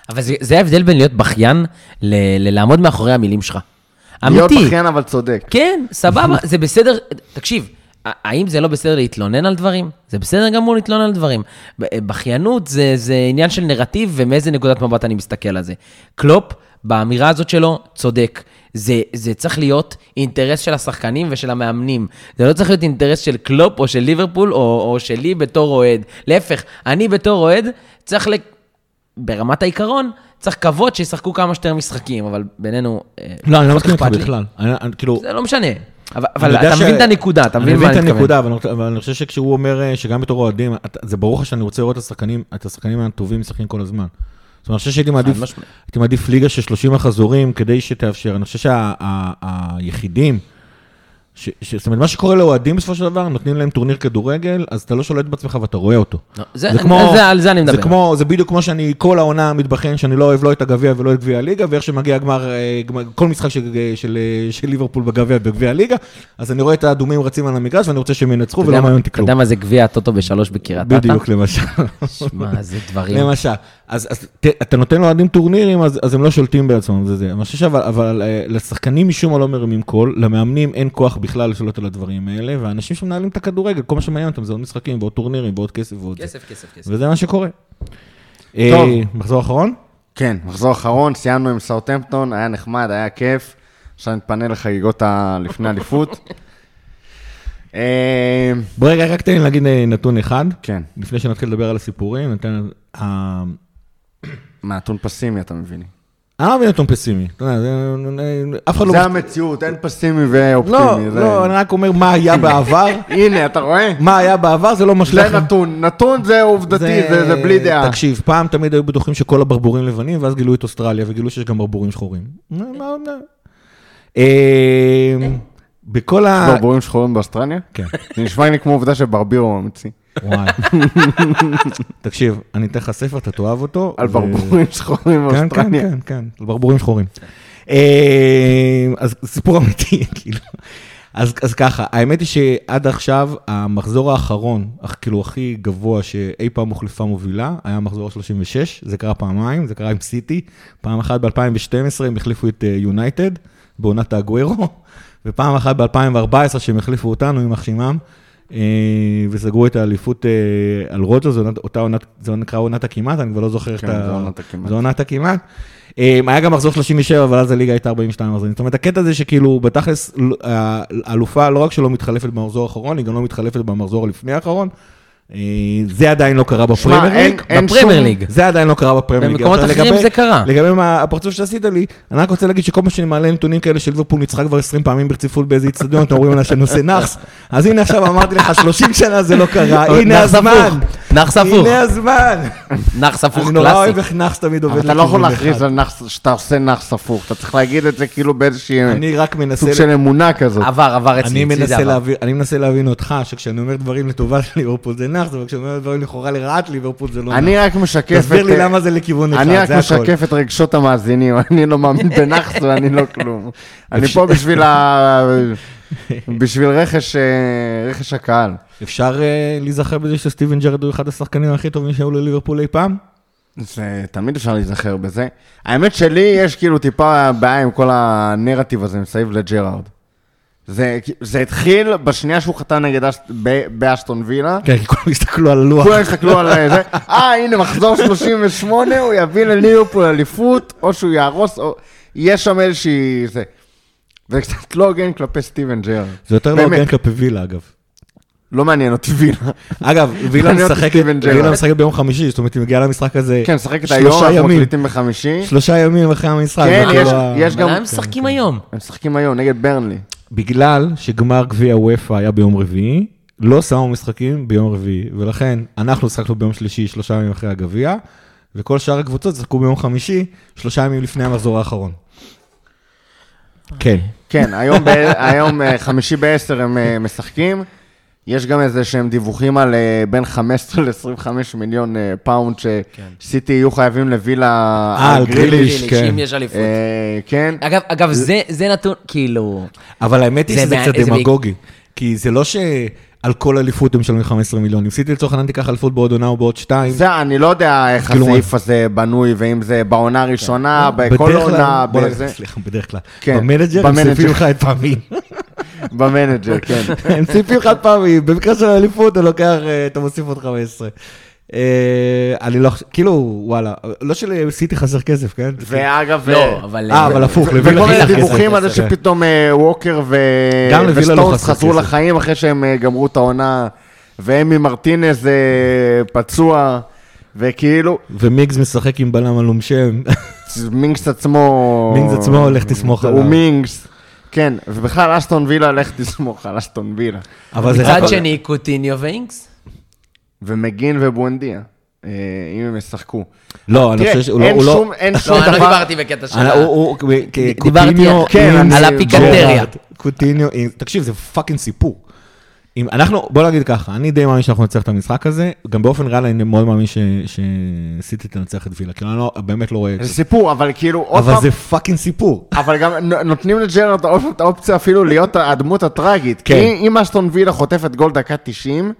אבל זה, זה ההבדל בין להיות בכיין ל- ללעמוד מאחורי המילים שלך. להיות אמיתי. בכיין אבל צודק. כן, סבבה, זה בסדר, תקשיב, האם זה לא בסדר להתלונן על דברים? זה בסדר גמור להתלונן על דברים. ב- בכיינות זה, זה עניין של נרטיב ומאיזה נקודת מבט אני מסתכל על זה. קלופ, באמירה הזאת שלו, צודק. זה, זה צריך להיות אינטרס של השחקנים ושל המאמנים. זה לא צריך להיות אינטרס של קלופ או של ליברפול או, או שלי בתור אוהד. להפך, אני בתור אוהד צריך, ל... ברמת העיקרון, צריך כבוד שישחקו כמה שיותר משחקים, אבל בינינו... אה, לא, אני לא פחות מסכים איתך. בכלל. אני- כאילו, זה לא משנה. אבל, אתה מבין את הנקודה, אתה מבין מה אני אני מבין את מתכוון. הנקודה, אבל אני- חושב שכשהוא אומר אה, שגם בתור אוהדים, זה ברור לך שאני רוצה לראות את השחקנים, הטובים משחקים כל הזמן. זאת אומרת, אני חושב שהייתי מעדיף, ליגה של 30 מחזורים כדי שתאפשר. אני חושב שהיחידים, זאת אומרת, מה שקורה לאוהדים בסופו של דבר, נותנים להם טורניר כדורגל, אז אתה לא שולט בעצמך ואתה רואה אותו. לא, זה- זה- על זה אני מדבר. זה כמו, זה בדיוק כמו שאני כל העונה מתבכיין שאני לא אוהב לא את הגביע ולא את גביע הליגה, ואיך שמגיע הגמר, אה, גמר- כל משחק של, של, אה, של ליברפול בגביע ובגביע הליגה, אז אני רואה את האדומים רצים על המגרש ואני רוצה שהם ינצחו אתה ולא מעניין אותי אתה כלום. יודע מה זה גביע הטוטו בשלוש בקריית אתא? בדיוק, למשל. שמע, זה דברים. למשל. אז, אז ת, אתה נותן לאוהדים טורנירים, אז, אז הם לא שולטים בעצמם, זה זה. אני חושב אבל, אבל אה, לשחקנים משום מה לא מרימים קול, למאמנים אין כוח בכלל לשלוט על הדברים האלה, והאנשים שמנהלים את הכדורגל, כל מה שמעניין אותם זה עוד משחקים ועוד טורנירים ועוד כסף ועוד זה. כסף, כסף, כסף. וזה מה שקורה. טוב. אה, מחזור אחרון? כן, מחזור אחרון, סיימנו עם סאוטהמפטון, היה נחמד, היה כיף. עכשיו נתפנה לחגיגות ה- לפני אליפות. אה, בוא רגע, רק תן לי להגיד אה, נתון אחד, כן, לפני שנתחיל לדבר על הסיפורים, ניתן... מה, נתון פסימי, אתה מבין. אני לא מבין נתון פסימי, אף אחד לא... זה המציאות, אין פסימי לא, ואופטימי. זה- לא, אני רק אומר מה היה בעבר, הנה, אתה רואה? מה היה בעבר זה לא משליך. זה נתון, נתון זה עובדתי, זה בלי דעה. תקשיב, פעם תמיד היו בטוחים שכל הברבורים לבנים, ואז גילו את אוסטרליה, וגילו שיש גם ברבורים שחורים. אה, בכל ה... ברבורים שחורים באוסטרליה? כן. זה נשמע לי כמו עובדה שברבירו הוא המציא. וואי. תקשיב, אני אתן לך ספר, אתה תאהב אותו. על ברבורים שחורים כן, כן, באוסטרליה. כן, כן, על ברבורים שחורים. אה, אז סיפור אמיתי, כאילו. אז, אז ככה, האמת היא שעד עכשיו, המחזור האחרון, כאילו הכי גבוה שאי פעם הוחלפה מובילה, היה המחזור ה-36, זה קרה פעמיים, זה קרה עם סיטי, פעם אחת ב-2012 הם החליפו את יונייטד, בעונת האגוורו, ופעם אחת ב-2014 שהם החליפו אותנו, יימח שמם, אה, וסגרו את האליפות אה, על רוג'ר, זו עונת- אותה עונת, זה נקרא עונת הכמעט, אני כבר לא זוכר איך כן, אתה... זה עונת הכמעט. זו עונת הכמעט. אה, היה גם מחזור 37, אבל אז הליגה הייתה 42 מחזורים. זאת אומרת, הקטע זה שכאילו, בתכלס, האלופה לא רק שלא מתחלפת במחזור האחרון, היא גם לא מתחלפת במחזור הלפני האחרון. אה, זה עדיין לא קרה בפרמייר ליג. בפרמייר ליג. זה עדיין לא קרה בפרמייר ליג. במקומות אחרים לגבי- זה קרה. לגבי מה- הפרצוף שעשית לי, אני רק רוצה להגיד שכל פעם שאני מעלה נתונים כאלה של ליברפול ניצחה כבר 20 פעמים ברציפות באיזה איצטדיון, אתם אומרים לה שאני עושה נאחס. אז הנה עכשיו אמרתי לך, 30 שנה זה לא קרה, הנה הזמן. נח ספוך, הנה הזמן. נח ספוך אני נורא קלאסי. אוהב איך נאחס תמיד עובד. אתה לא יכול להכריז. על נאחס, שאתה עושה נאחס הפוך, אתה צריך להגיד את זה כאילו באיזושהי אני רק מנסה... סוג של אמונה כזאת. עבר, עבר אצלי, אני מנסה. להבין, אני מנסה להבין אותך, שכשאני אומר דברים לטובת ליברפול זה נאחס, אבל כשאני אומר דברים לכאורה לרעת ליברפול זה לא נאחס. אני רק משקף. תסביר לי למה זה לכיוון אחד, אני רק זה הכל. משקף את רגשות המאזינים, אני לא מאמין בנאחס ואני לא כלום. אני פה בשביל ה... בשביל רכש, אה, רכש הקהל. אפשר אה, להיזכר בזה שסטיבן ג'רד הוא אחד השחקנים הכי טובים שהיו לליברפול אי פעם? זה תמיד אפשר להיזכר בזה. האמת שלי יש כאילו טיפה בעיה עם כל הנרטיב הזה מסביב לג'רארד. זה, זה התחיל בשנייה שהוא חתם נגד אש, ב, באסטון וילה. כן, כי כולם הסתכלו על הלוח. כולם הסתכלו על זה, אה, הנה מחזור 38, הוא יביא לליברפול אליפות, או שהוא יהרוס, או... יש שם איזושהי... זה. זה קצת לא הוגן כלפי סטיבן ג'רארד. זה יותר לא. הוגן כלפי וילה, אגב. לא מעניין אותי וילה. אגב, וילה משחקת ג'רארד. וילה משחקת ביום חמישי, זאת אומרת, היא מגיעה למשחק הזה כן, משחקת היום, אנחנו ימים. מקליטים בחמישי. שלושה ימים אחרי המשחק. כן, יש- כאילו יש גם- הם משחקים היום? הם משחקים היום נגד ברנלי. בגלל שגמר גביע אופ"א היה ביום רביעי, לא שמו משחקים ביום רביעי, ולכן אנחנו שיחקנו ביום שלישי, שלושה ימים אחרי הגביע, וכל שאר הקבוצות שיחקו ביום חמישי, שלושה ימים לפני המחזור האחרון. כן. כן, היום, ב- היום אה, חמישי בעשר הם אה, משחקים. יש גם איזה שהם דיווחים על אה, בין 15 ל-25 מיליון אה, פאונד שסיטי יהיו חייבים לווילה אה, על גריליש. כן. אם יש אליפות. אה, כן. אגב, אגב, זה- זה נתון, כאילו... אבל האמת היא זה שזה מה- קצת דמגוגי, כי זה לא שעל כל אליפות הם משלמים 15 מיליון. אם סיטי לצורך העניין תיקח אליפות בעוד עונה או בעוד שתיים, זה, אני לא יודע איך כאילו? הסעיף הזה בנוי, ואם זה בעונה הראשונה, בכל עונה, נגיד, סליחה, בדרך כלל. כן, ב manager הם לך את פעמים. ב manager, כן. הם ציפים חד פעמי, במקרה של האליפות אתה לוקח, אה, אתה מוסיף עוד 15. אה, אני לא חושב, כאילו, וואלה, לא שלסיטי חסר כסף, כן? ואגב, לא, אבל... אה, אבל הפוך, ו- לווילה וכל מיני חסר דיווחים על זה כסף, כן. שפתאום אה, ווקר לא וסטונס חסר חזרו כסף. לחיים אחרי שהם אה, גמרו את העונה, ואמי מרטינז אה, פצוע, וכאילו, ומיגס משחק עם בלם עלום שם. מינגס עצמו... מינגס עצמו, לך תסמוך עליו. הוא מינגס. כן, ובכלל אסטון וילה, לך תסמוך על אסטון וילה. אבל זה מצד. שני, קוטיניו ואינקס. ומגין ובואנדיה, אה, אם הם ישחקו. לא, אני תראה, חושב שהוא לא... אין הוא לא- שום- אין שום לא, אני לא דבר... דיברתי בקטע של... אני- ה- הוא- הוא- כ- דיברתי קוטיניו, כן, על הפיקנטריה. קוטיניו. תקשיב, זה fucking סיפור. אם אנחנו, בוא נגיד ככה, אני די מאמין שאנחנו נצטרך את המשחק הזה, גם באופן ריאלי אני מאוד מאמין ש- שסיטי תנצח את וילה, כי אני לא- באמת לא רואה את זה זה. סיפור, אבל כאילו, עוד אבל פעם, זה fucking סיפור. אבל גם נותנים האופ- את האופציה אפילו להיות הדמות הטראגית. כן. כי אם אסטון וילה חוטפת גול דקה 90,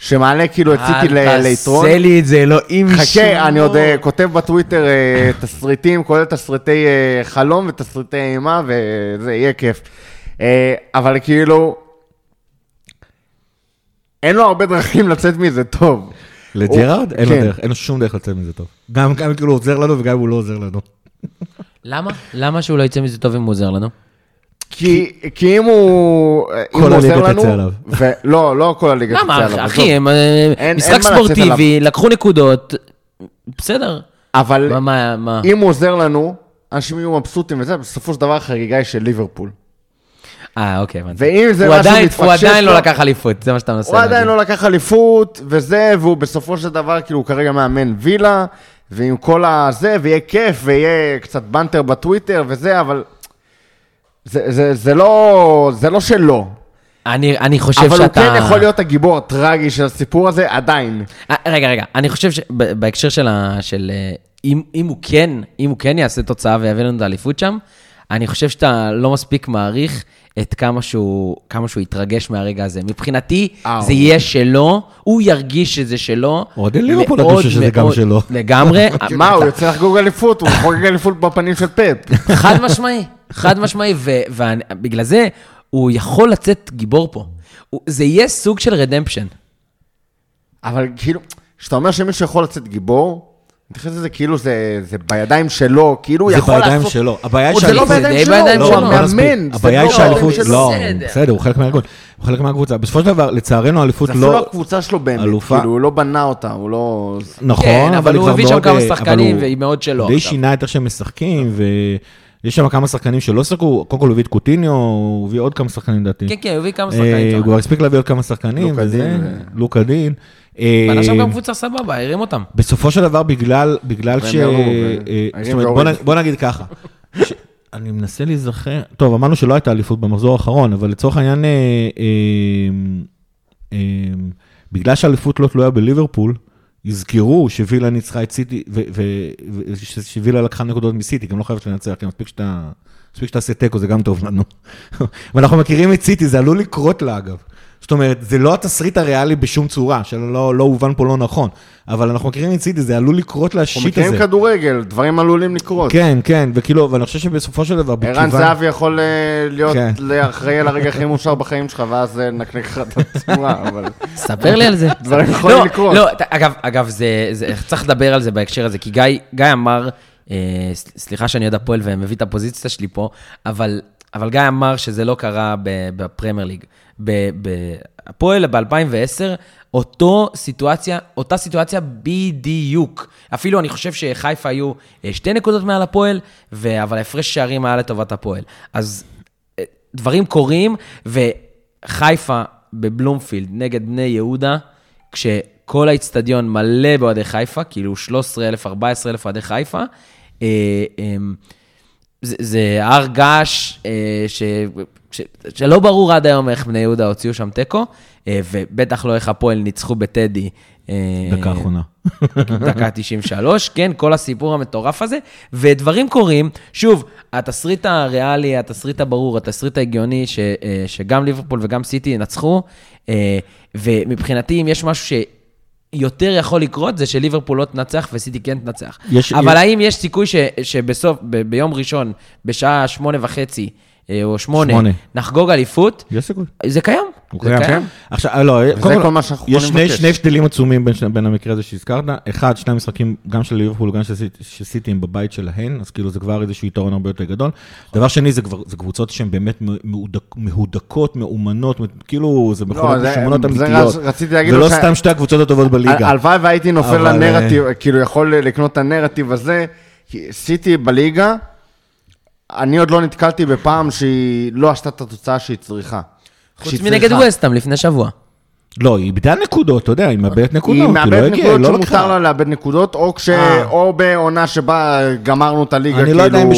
שמעלה כאילו את סיטי ל- אל ליתרון, תעשה לי את זה, אלוהים חכה, אני עוד אה, כותב בטוויטר אה, תסריטים, כולל תסריטי אה, חלום ותסריטי אימה, וזה יהיה כיף. אה, אבל כאילו, אין לו הרבה דרכים לצאת מזה טוב. לג'רארד? אין לו כן. דרך, אין לו שום דרך לצאת מזה טוב. גם גם אם כאילו הוא עוזר לנו וגם אם הוא לא עוזר לנו. למה? למה שהוא לא יצא מזה טוב אם הוא עוזר לנו? כי, כי אם הוא, אם כל עוזר הליגה תצא עליו. ו- לא, לא כל הליגה תצא עליו. למה. אחי, הם, אה, אין משחק לצאת ספורטיבי, לקחו נקודות, בסדר. אבל מה, מה, מה? אם הוא עוזר לנו, אנשים יהיו מבסוטים וזה, בסופו של דבר החגיגה היא של ליברפול. אה, אוקיי, הבנתי. ואם זה משהו עדיין- מתפקשש הוא עדיין לו- לא לקח אליפות, זה מה שאתה מנסה הוא עדיין לא לקח אליפות, וזה, והוא בסופו של דבר, כאילו, הוא כרגע מאמן וילה, ועם כל הזה, ויהיה כיף, ויהיה קצת בנטר בטוויטר וזה, אבל זה, זה, זה, לא, זה לא שלא, אני, אני חושב אבל שאתה... הוא כן יכול להיות הגיבור הטרגי של הסיפור הזה עדיין. אה, רגע, רגע, אני חושב שבהקשר של ה... של... אה, אם, אם, הוא כן, אם הוא כן יעשה תוצאה ויביא לנו את האליפות שם, אני חושב שאתה לא מספיק מעריך את כמה שהוא, כמה שהוא יתרגש מהרגע הזה. מבחינתי, אה, זה יהיה שלו, הוא ירגיש שזה שלו. אוהדי ליברפול מאוד ירגישו שזה גם שלו. לגמרי. מה, הוא יוצא לחגוג אליפות, הוא חוגג אליפות בפנים של פאפ. חד משמעי, חד משמעי, ובגלל זה הוא יכול לצאת גיבור פה. הוא- זה יהיה סוג של רדמפשן. אבל כאילו, כשאתה אומר שמישהו יכול לצאת גיבור, אני מתייחס לזה כאילו זה, זה בידיים שלו, כאילו הוא זה יכול בידיים לעשות... שלו. הבעיה היא הוא- זה לא שהאליפות- בידיים די שלו, בידיים הוא. המאמן. זה הבעיה היא לא שהאליפות, בידיים שלו. לא, בסדר. הוא חלק מהארגון, הוא חלק מהקבוצה. בסופו של דבר, לצערנו, האליפות זה אפילו לא... הקבוצה שלו באמת, אלופה. כאילו, הוא לא בנה אותה, הוא לא... נכון, כן, אבל הוא הביא שם כמה אה, שחקנים, והיא מאוד שלו די. שינה את איך שהם משחקים, ויש שם כמה שחקנים שלא שיחקו, קודם כל הוא הביא את קוטיניו, הוא הביא עוד כמה שחקנים לדעתי. כן, כן, הוא הביא כמה אה, שחקנים. הוא טובים. כבר הספיק להביא עוד כמה שחקנים, וזה, דין ו- לוקה דין. אה, בנה שם גם קבוצה סבבה, הרים אותם. בסופו של דבר, בגלל, בגלל ש... אה, זאת אומרת, בוא נגיד ככה. אני מנסה להיזכר, טוב, אמרנו שלא הייתה אליפות במחזור האחרון, אבל לצורך העניין, אה, אה, אה, בגלל שהאליפות לא תלויה בליברפול, יזכרו שווילה ניצחה את סיטי, ו- ו- ו- ש- שווילה לקחה נקודות מסיטי, גם לא חייבת לנצח, כי מספיק שאתה... מספיק שתעשה תיקו, זה גם טוב לנו. ואנחנו מכירים את סיטי, זה עלול לקרות לה, אגב. זאת אומרת, זה לא התסריט הריאלי בשום צורה, שלא לא הובן פה לא נכון, אבל אנחנו מכירים את סיטי, זה עלול לקרות לה אנחנו השיט מכירים הזה. כדורגל, דברים עלולים לקרות. כן, כן, וכאילו, ואני חושב שבסופו של דבר, ערן זהבי יכול אה, להיות כן. אחראי על הרגע הכי מאושר בחיים שלך, ואז אה, נקנק לך את הצורה, אבל... ספר לי על זה. דברים יכולים לא, לקרות. לא, אגב, אגב, זה, זה, צריך לדבר על זה בהקשר הזה, כי גיא, גיא אמר, אה, סליחה שאני אוהד הפועל ומביא את הפוזיציה שלי פה, אבל, אבל גיא אמר שזה לא קרה בפרמייר ליג. ב- ב- הפועל ב-2010, אותו סיטואציה, אותה סיטואציה בדיוק. אפילו אני חושב שחיפה היו אה, שתי נקודות מעל הפועל, ו- אבל הפרש שערים היה לטובת הפועל. אז אה, דברים קורים, וחיפה בבלומפילד נגד בני יהודה, כשכל האיצטדיון מלא באוהדי חיפה, כאילו 13,000, 14,000 אוהדי חיפה, אה, אה, זה, זה הר געש אה, ש, ש, שלא ברור עד היום איך בני יהודה הוציאו שם תיקו, אה, ובטח לא איך הפועל ניצחו בטדי. אה, דקה אחרונה. דקה 93, כן, כל הסיפור המטורף הזה, ודברים קורים, שוב, התסריט הריאלי, התסריט הברור, התסריט ההגיוני, ש, אה, שגם ליברפול וגם סיטי ינצחו, אה, ומבחינתי, אם יש משהו שיותר יכול לקרות, זה שליברפול לא תנצח וסיטי כן תנצח. יש- אבל יש- האם יש סיכוי ש, שבסוף, ב, ביום ראשון, בשעה שמונה וחצי, אה, או שמונה, שמונה. נחגוג אליפות? יש סיכוי. זה קיים. הוא זה קיים, קיים. עכשיו, אה, לא, קודם כל מה שאנחנו יש יכולים שני, הבדלים עצומים בין, המקרה הזה שהזכרת. אחד, שני המשחקים, גם של ליברפול וגם של סיטי- הם בבית שלהן, אז כאילו זה כבר איזשהו יתרון הרבה יותר גדול. דבר שני, זה כבר, זה קבוצות שהן באמת מהודק, מהודקות, מאומנות, כאילו זה בכל לא, זאת זה- משומנות אמיתיות. זה לא ש- סתם שתי הקבוצות הטובות בליגה. הלוואי והייתי נופל אבל, לנרטיב, כאילו יכול לקנות את הנרטיב הזה, סיטי בליגה, אני עוד לא נתקלתי בפעם שהיא לא עשתה את התוצאה שהיא צריכה. חוץ מנגד צריכה. ווסטהאם לפני שבוע. לא, היא איבדה נקודות, אתה יודע, היא מאבדת נקודות, היא היא לא מאבדת הגיעה, נקודות לא שמותר. לה לאבד נקודות, או כש- אה. או בעונה שבה גמרנו את הליגה, אני כאילו... לא יודע אם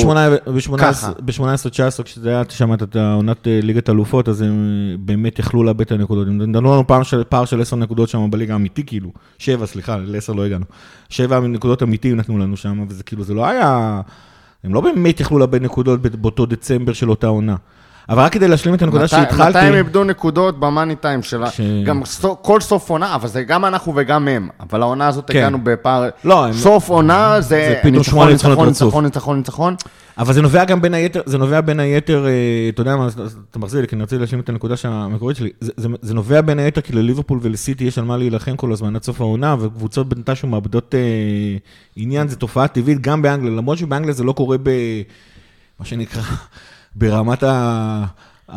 ככה. ב-18-19, כשזה היה שם את העונת אה, ליגת אלופות, אז הם אה, באמת יכלו לאבד את הנקודות. הם נתנו לנו פער של- פער של 10 נקודות שם בליגה האמיתי, כאילו. 7, סליחה, ל-10 לא הגענו. 7 נקודות אמיתי נתנו לנו שם, וזה כאילו, זה לא היה... הם לא באמת יכלו לאבד נקודות באותו דצמבר של אותה עונה. אבל רק כדי להשלים את הנקודה שהתחלתי... מתי הם איבדו נקודות במאני טיים שלה? ש- גם סו- כל סוף עונה, אבל זה גם אנחנו וגם הם. אבל העונה הזאת כן. הגענו בפער... לא, הם- סוף עונה זה זה פתאום ניצחון, שמונה ניצחונות ניצחון, רצוף. ניצחון, ניצחון, ניצחון. אבל זה נובע גם בין היתר, זה נובע בין היתר, אה, אתה יודע מה, אתה מחזיר לי, כי אני רוצה להשלים את הנקודה המקורית שלי. זה, זה, זה נובע בין היתר כי לליברפול ולסיטי יש על מה להילחם כל הזמן עד סוף העונה, וקבוצות מתישהו מאבדות אה, עניין, זו תופעה טבעית גם באנגליה, למרות שבאנגליה זה לא קורה ב... מה שנקרא, ברמת ה... in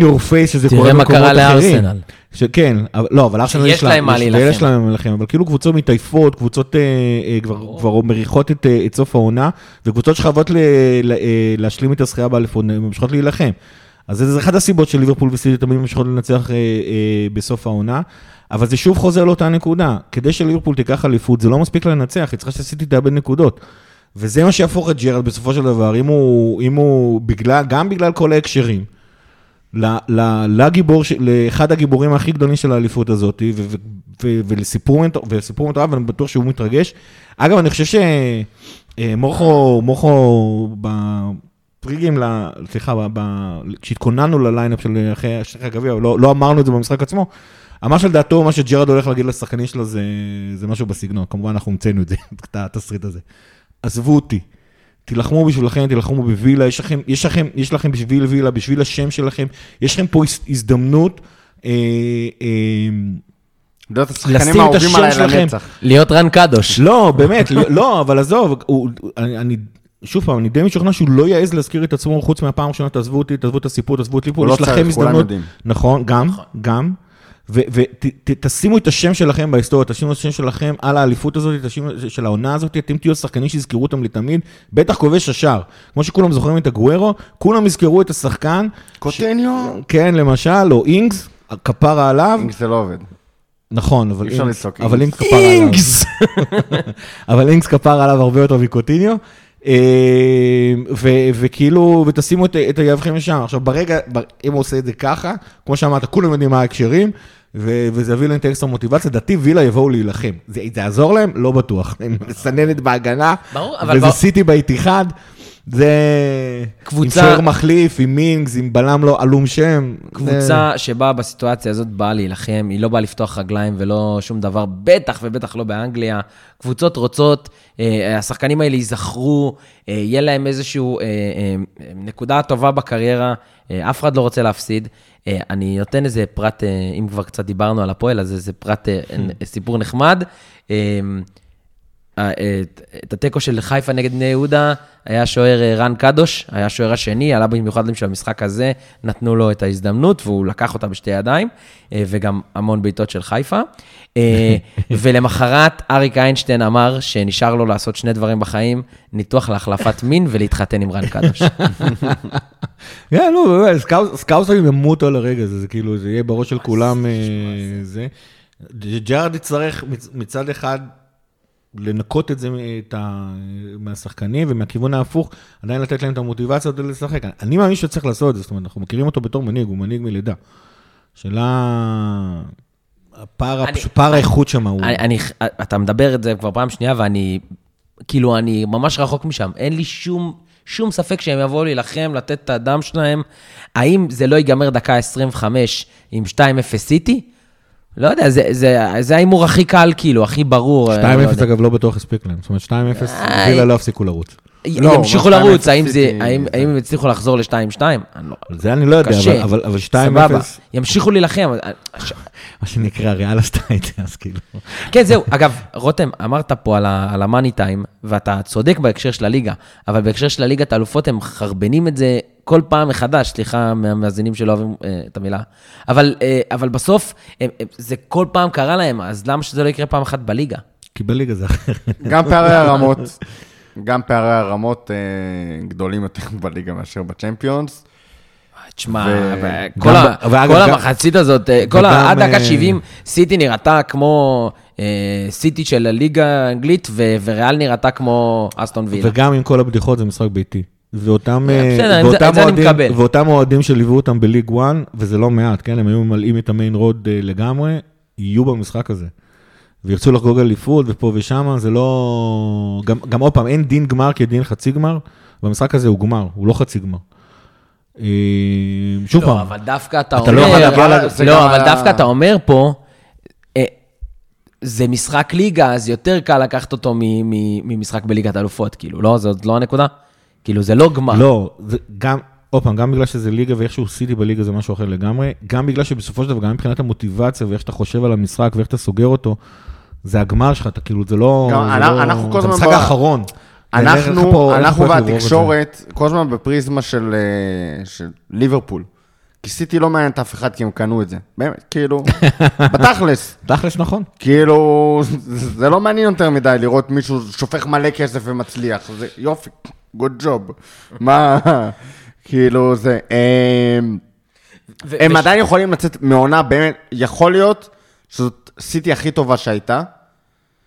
your face, שזה תראה קורה מה במקומות קרה אחרים. לארסנל. שכן, לא, אבל ארסנל יש לה, להם מה יש- להילחם. ויש להם מה להילחם, אבל כאילו קבוצות מתעייפות, קבוצות אה, אה, כבר, מריחות את, אה, את סוף העונה, וקבוצות שחייבות להשלים את הזכייה באליפות, ממשיכות להילחם. אז זה אחת הסיבות של ליברפול וסיטי תמיד ממשיכות לנצח בסוף העונה, אבל זה שוב חוזר לאותה נקודה. כדי שליברפול תיקח אליפות, זה לא מספיק לנצח, היא צריכה שסיטי תאבד נקודות. וזה מה שיהפוך את ג'רד בסופו של דבר, אם הוא, אם הוא בגלל, גם בגלל כל ההקשרים, ל- ל- לגיבור, לאחד הגיבורים הכי גדולים של האליפות הזאת, ו- ו- ו- ולסיפור מטורף, ואני בטוח שהוא מתרגש. אגב, אני חושב בפריגים, ל- סליחה, ב- ב- כשהתכוננו לליינאפ של אחרי הגביע, לא, לא אמרנו את זה במשחק עצמו, אמר שלדעתו, מה שג'רד הולך להגיד לשחקנים שלו זה משהו בסגנון, כמובן אנחנו המצאנו את זה, את התסריט הזה. עזבו אותי, תילחמו בשבילכם, תילחמו בווילה, יש לכם, יש לכם, יש לכם בשביל וילה, בשביל השם שלכם, יש לכם פה הז- הזדמנות אה, אה, להיות לשים השחקנים את האהובים השם עליי שלכם. לנצח. להיות רן קדוש. לא, באמת, לא, אבל עזוב, הוא, אני, שוב פעם, אני די משוכנע שהוא לא יעז להזכיר את עצמו חוץ מהפעם הראשונה, תעזבו אותי, תעזבו את הסיפור, תעזבו את ליפול, לא יש לכם הזדמנות. נכון, גם, גם. ותשימו את השם שלכם בהיסטוריה, תשימו את השם שלכם על האליפות הזאת, תשימו של העונה הזאת, אתם תהיו השחקנים שיזכרו אותם לתמיד, בטח כובש השער. כמו שכולם זוכרים את הגוורו, כולם יזכרו את השחקן, קוטיניו. כן, למשל, או אינגס, כפרה עליו, אינגס זה לא עובד. נכון, אבל אי אפשר אינגס, לצעוק אבל אינגס. כפרה עליו. אינגס! אבל אינגס כפר עליו הרבה יותר מקוטיניו. ו- וכאילו, ותשימו את, יהבכם לשם. עכשיו, ברגע, אם הוא עושה את זה ככה, כמו שאמרת, כולם יודעים מה ההקשרים, וזה יביא להם את האקסטרה מוטיבציה, לדעתי וילה יבואו להילחם. זה, יעזור להם? לא בטוח. הם מסננת בהגנה, ברור, אבל וזה סיטי באיתיחד. זה... קבוצה- עם שוער מחליף, עם מינגס, עם בלם לא עלום שם. קבוצה שבאה בסיטואציה הזאת באה להילחם, היא לא באה לפתוח רגליים ולא שום דבר, בטח ובטח לא באנגליה. קבוצות רוצות, אה, השחקנים האלה ייזכרו, אה, יהיה להם איזושהי אה, אה, נקודה טובה בקריירה, אה, אף אחד לא רוצה להפסיד. אה, אני נותן איזה פרט, אה, אם כבר קצת דיברנו על הפועל, אז איזה פרט, אה, סיפור נחמד. אה, את- את התיקו של חיפה נגד בני יהודה, היה שוער אה, רן קדוש, היה השוער השני, עלה במיוחד בשביל המשחק הזה, נתנו לו את ההזדמנות והוא לקח אותה בשתי ידיים, אה, וגם המון בעיטות של חיפה. אה, ולמחרת אריק איינשטיין אמר שנשאר לו לעשות שני דברים בחיים, ניתוח להחלפת מין ולהתחתן עם רן קדוש. כן, לא, סקאוטרים ימותו על הרגע הזה, זה כאילו, זה יהיה בראש של כולם, אה, זה. ג'ארד יצטרך מצ- מצד אחד לנקות את זה את ה- מהשחקנים, ומהכיוון ההפוך, עדיין לתת להם את המוטיבציה הזאת לשחק. אני מאמין שצריך לעשות את זה, זאת אומרת, אנחנו מכירים אותו בתור מנהיג, הוא מנהיג מלידה. שאלה, הפער אני- פער האיכות שם הוא... אני, אני, אתה מדבר את זה כבר פעם שנייה, ואני, כאילו, אני ממש רחוק משם. אין לי שום, שום ספק שהם יבואו להילחם, לתת את הדם שלהם. האם זה לא ייגמר דקה 25 עם 2-0 סיטי? לא יודע, זה, זה, זה ההימור הכי קל, כאילו, הכי ברור. 2-0 אה, לא. אגב לא בטוח הספיק להם, זאת אומרת 2-0, אה, וילה לא הפסיקו לרוץ. לא, ימשיכו מה, לרוץ, 2-0 האם, הם יצליחו לחזור ל-2-2? אני לא... זה אני לא יודע. אבל- אבל אבל 2-0, סבבה, ימשיכו להילחם. מה שנקרא, ריאל עשתה את זה, אז כאילו. כן, זהו. אגב, רותם, אמרת פה על המאני טיים, ואתה צודק בהקשר של הליגה, אבל בהקשר של הליגת האלופות, הם מחרבנים את זה כל פעם מחדש, סליחה מהמאזינים שלא אוהבים אה, את המילה. אבל, אה, אבל בסוף, הם, הם, זה כל פעם קרה להם, אז למה שזה לא יקרה פעם אחת בליגה? כי בליגה זה אחר. גם פערי הרמות, גם פערי הרמות אה, גדולים יותר בליגה מאשר בצ'מפיונס. תשמע, ו- כל, גם ה, ואגב, כל גם- המחצית הזאת, אה, כל וגם, ה, עד דקה אה, 70, סיטי נראתה כמו אה, סיטי של הליגה האנגלית, ו, וריאל נראתה כמו אסטון וילה. וגם עם כל הבדיחות זה משחק ביתי. ואותם, אה, אה, בסדר, ואותם זה אוהדים-. ואותם אוהדים שליוו אותם בליג 1, וזה לא מעט, כן? הם היו ממלאים את המיין רוד אה, לגמרי, יהיו במשחק הזה. וירצו לחגוג אליפות ופה ושם, זה לא... גם, גם עוד פעם, אין דין גמר כדין חצי גמר, במשחק הזה הוא גמר, הוא לא חצי גמר. שוב לא, פעם, אבל דווקא אתה אתה אומר... לא יכול להגיע לא, אבל דווקא אתה אומר פה, זה משחק ליגה, אז יותר קל לקחת אותו מ- מ- ממשחק בליגת אלופות, כאילו, לא? זאת לא הנקודה? כאילו, זה לא גמר. לא, זה גם, עוד פעם, גם בגלל שזה ליגה ואיכשהו סיטי בליגה זה משהו אחר לגמרי, גם בגלל שבסופו של דבר, גם מבחינת המוטיבציה ואיך שאתה חושב על המשחק ואיך אתה סוגר אותו, זה הגמר שלך, אתה כאילו, זה לא... גם זה אנחנו- לא- אנחנו כל זה המשחק האחרון. אנחנו, פה- אנחנו. והתקשורת, כל הזמן בפריזמה של, אה, של ליברפול. כי סיטי לא מעניינת אף אחד כי הם קנו את זה. באמת, כאילו, בתכלס. תכלס נכון. כאילו, זה לא מעניין יותר מדי לראות מישהו שופך מלא כסף ומצליח. זה יופי, good job. מה, כאילו, זה... הם, ו- הם עדיין יכולים לצאת מעונה, באמת, יכול להיות שזאת סיטי הכי טובה שהייתה,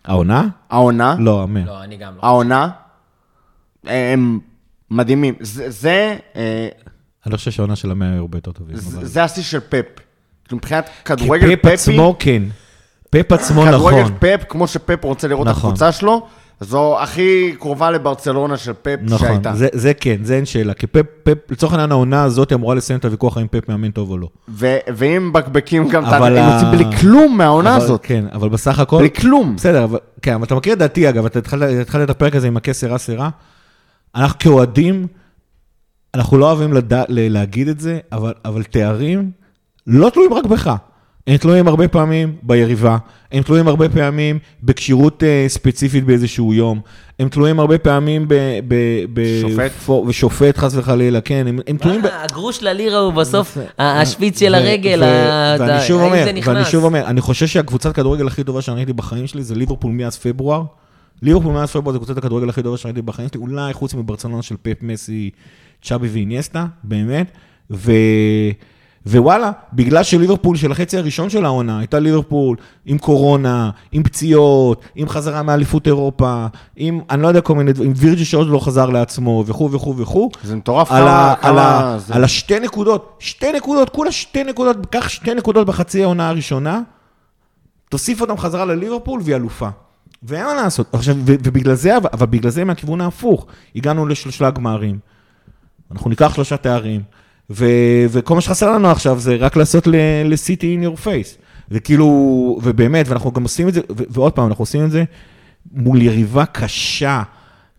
העונה? העונה, לא, אמן. לא, אני גם לא. העונה, הם מדהימים. זה, זה, אה, אני לא חושב שהעונה של המאה היו הרבה יותר טובים. זה השיא של פפ. כאילו, מבחינת כדורגל כי פפ פפי, עצמו כן. פפ עצמו כדורגל נכון. פפ, כמו שפפ רוצה לראות את נכון. הקבוצה שלו, זו הכי קרובה לברצלונה של פפ נכון, שהייתה. זה, זה כן, זה אין שאלה. כי פפ, פפ, לצורך העניין העונה הזאת אמורה לסיים את הוויכוח האם פפ מאמן טוב או לא. ו- ואם מבקבקים גם. אבל הם יוצאים בלי כלום מהעונה אבל- הזאת. כן, אבל בסך הכל... בלי כלום. בסדר, אבל, כן, אבל אתה מכיר את דעתי, אגב, אתה התחלת את הפרק הזה עם סירה סירה. אנחנו כאוהדים, אנחנו לא אוהבים לדע, ל- להגיד את זה, אבל, אבל תארים לא תלויים רק בך. הם תלויים הרבה פעמים ביריבה, הם תלויים הרבה פעמים בכשירות אה, ספציפית באיזשהו יום, הם תלויים הרבה פעמים ב... ב, ב שופט. פו- ושופט חס וחלילה, כן, הם, הם תלויים ב... מה, הגרוש ללירה הוא בסוף השפיץ של ו- הרגל, ו- ה- ואני שוב אומר, זה נכנס? ואני שוב אומר, אני חושב שהקבוצת כדורגל הכי טובה שאני ראיתי בחיים שלי זה ליברפול מאז פברואר. ליברפול מאז פברואר זה קבוצת הכדורגל הכי טובה שאני ראיתי בחיים שלי, אולי חוץ מברצלונה של פפ מסי, צ'אבי ואיניאסטה, באמת. ו... ווואלה, בגלל שליברפול של החצי הראשון של העונה, הייתה ליברפול עם קורונה, עם פציעות, עם חזרה מאליפות אירופה, עם, אני לא יודע כל מיני דברים, עם וירג'י שעוד לא חזר לעצמו, וכו' וכו' וכו'. זה מטורף על, כמה... על, כמה ה, זה- על השתי נקודות, שתי נקודות, כולה שתי נקודות, קח שתי נקודות בחצי העונה הראשונה, תוסיף אותם חזרה לליברפול והיא אלופה. ואין מה לעשות. עכשיו, ובגלל זה, אבל, אבל בגלל זה מהכיוון ההפוך, הגענו לשלושה גמרים. אנחנו ניקח שלושה תארים, ו- וכל מה שחסר לנו עכשיו זה רק לעשות ל- לסיטי in your face. וכאילו, ובאמת, ואנחנו גם עושים את זה, ו- ועוד פעם, אנחנו עושים את זה מול יריבה קשה,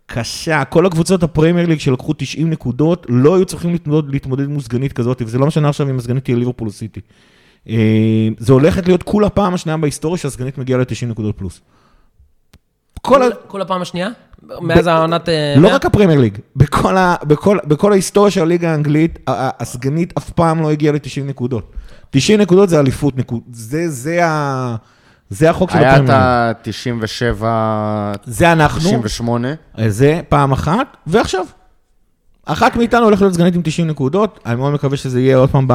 קשה. כל הקבוצות הפרמייר ליג שלקחו 90 נקודות, לא היו צריכים להתמודד, להתמודד מול סגנית כזאת, וזה לא משנה עכשיו אם הסגנית תהיה ליברפול או סיטי. אה, זה הולכת להיות כולה פעם השנייה בהיסטוריה שהסגנית מגיעה ל-90 נקודות פלוס. כל ה... כל- כל הפעם השנייה? מאז העונת... אה, לא? רק הפרמייר ליג, בכל, ה, בכל, בכל ההיסטוריה של הליגה האנגלית, ה- ה- הסגנית אף פעם לא הגיעה ל-90 נקודות. 90 נקודות זה אליפות נקוד, זה, זה, ה, זה החוק של היה את הפרמייר ליג. ה-97, זה אנחנו, 98. זה פעם אחת, ועכשיו. אחת מאיתנו הולכת להיות סגנית עם 90 נקודות, אני מאוד מקווה שזה יהיה עוד פעם ב...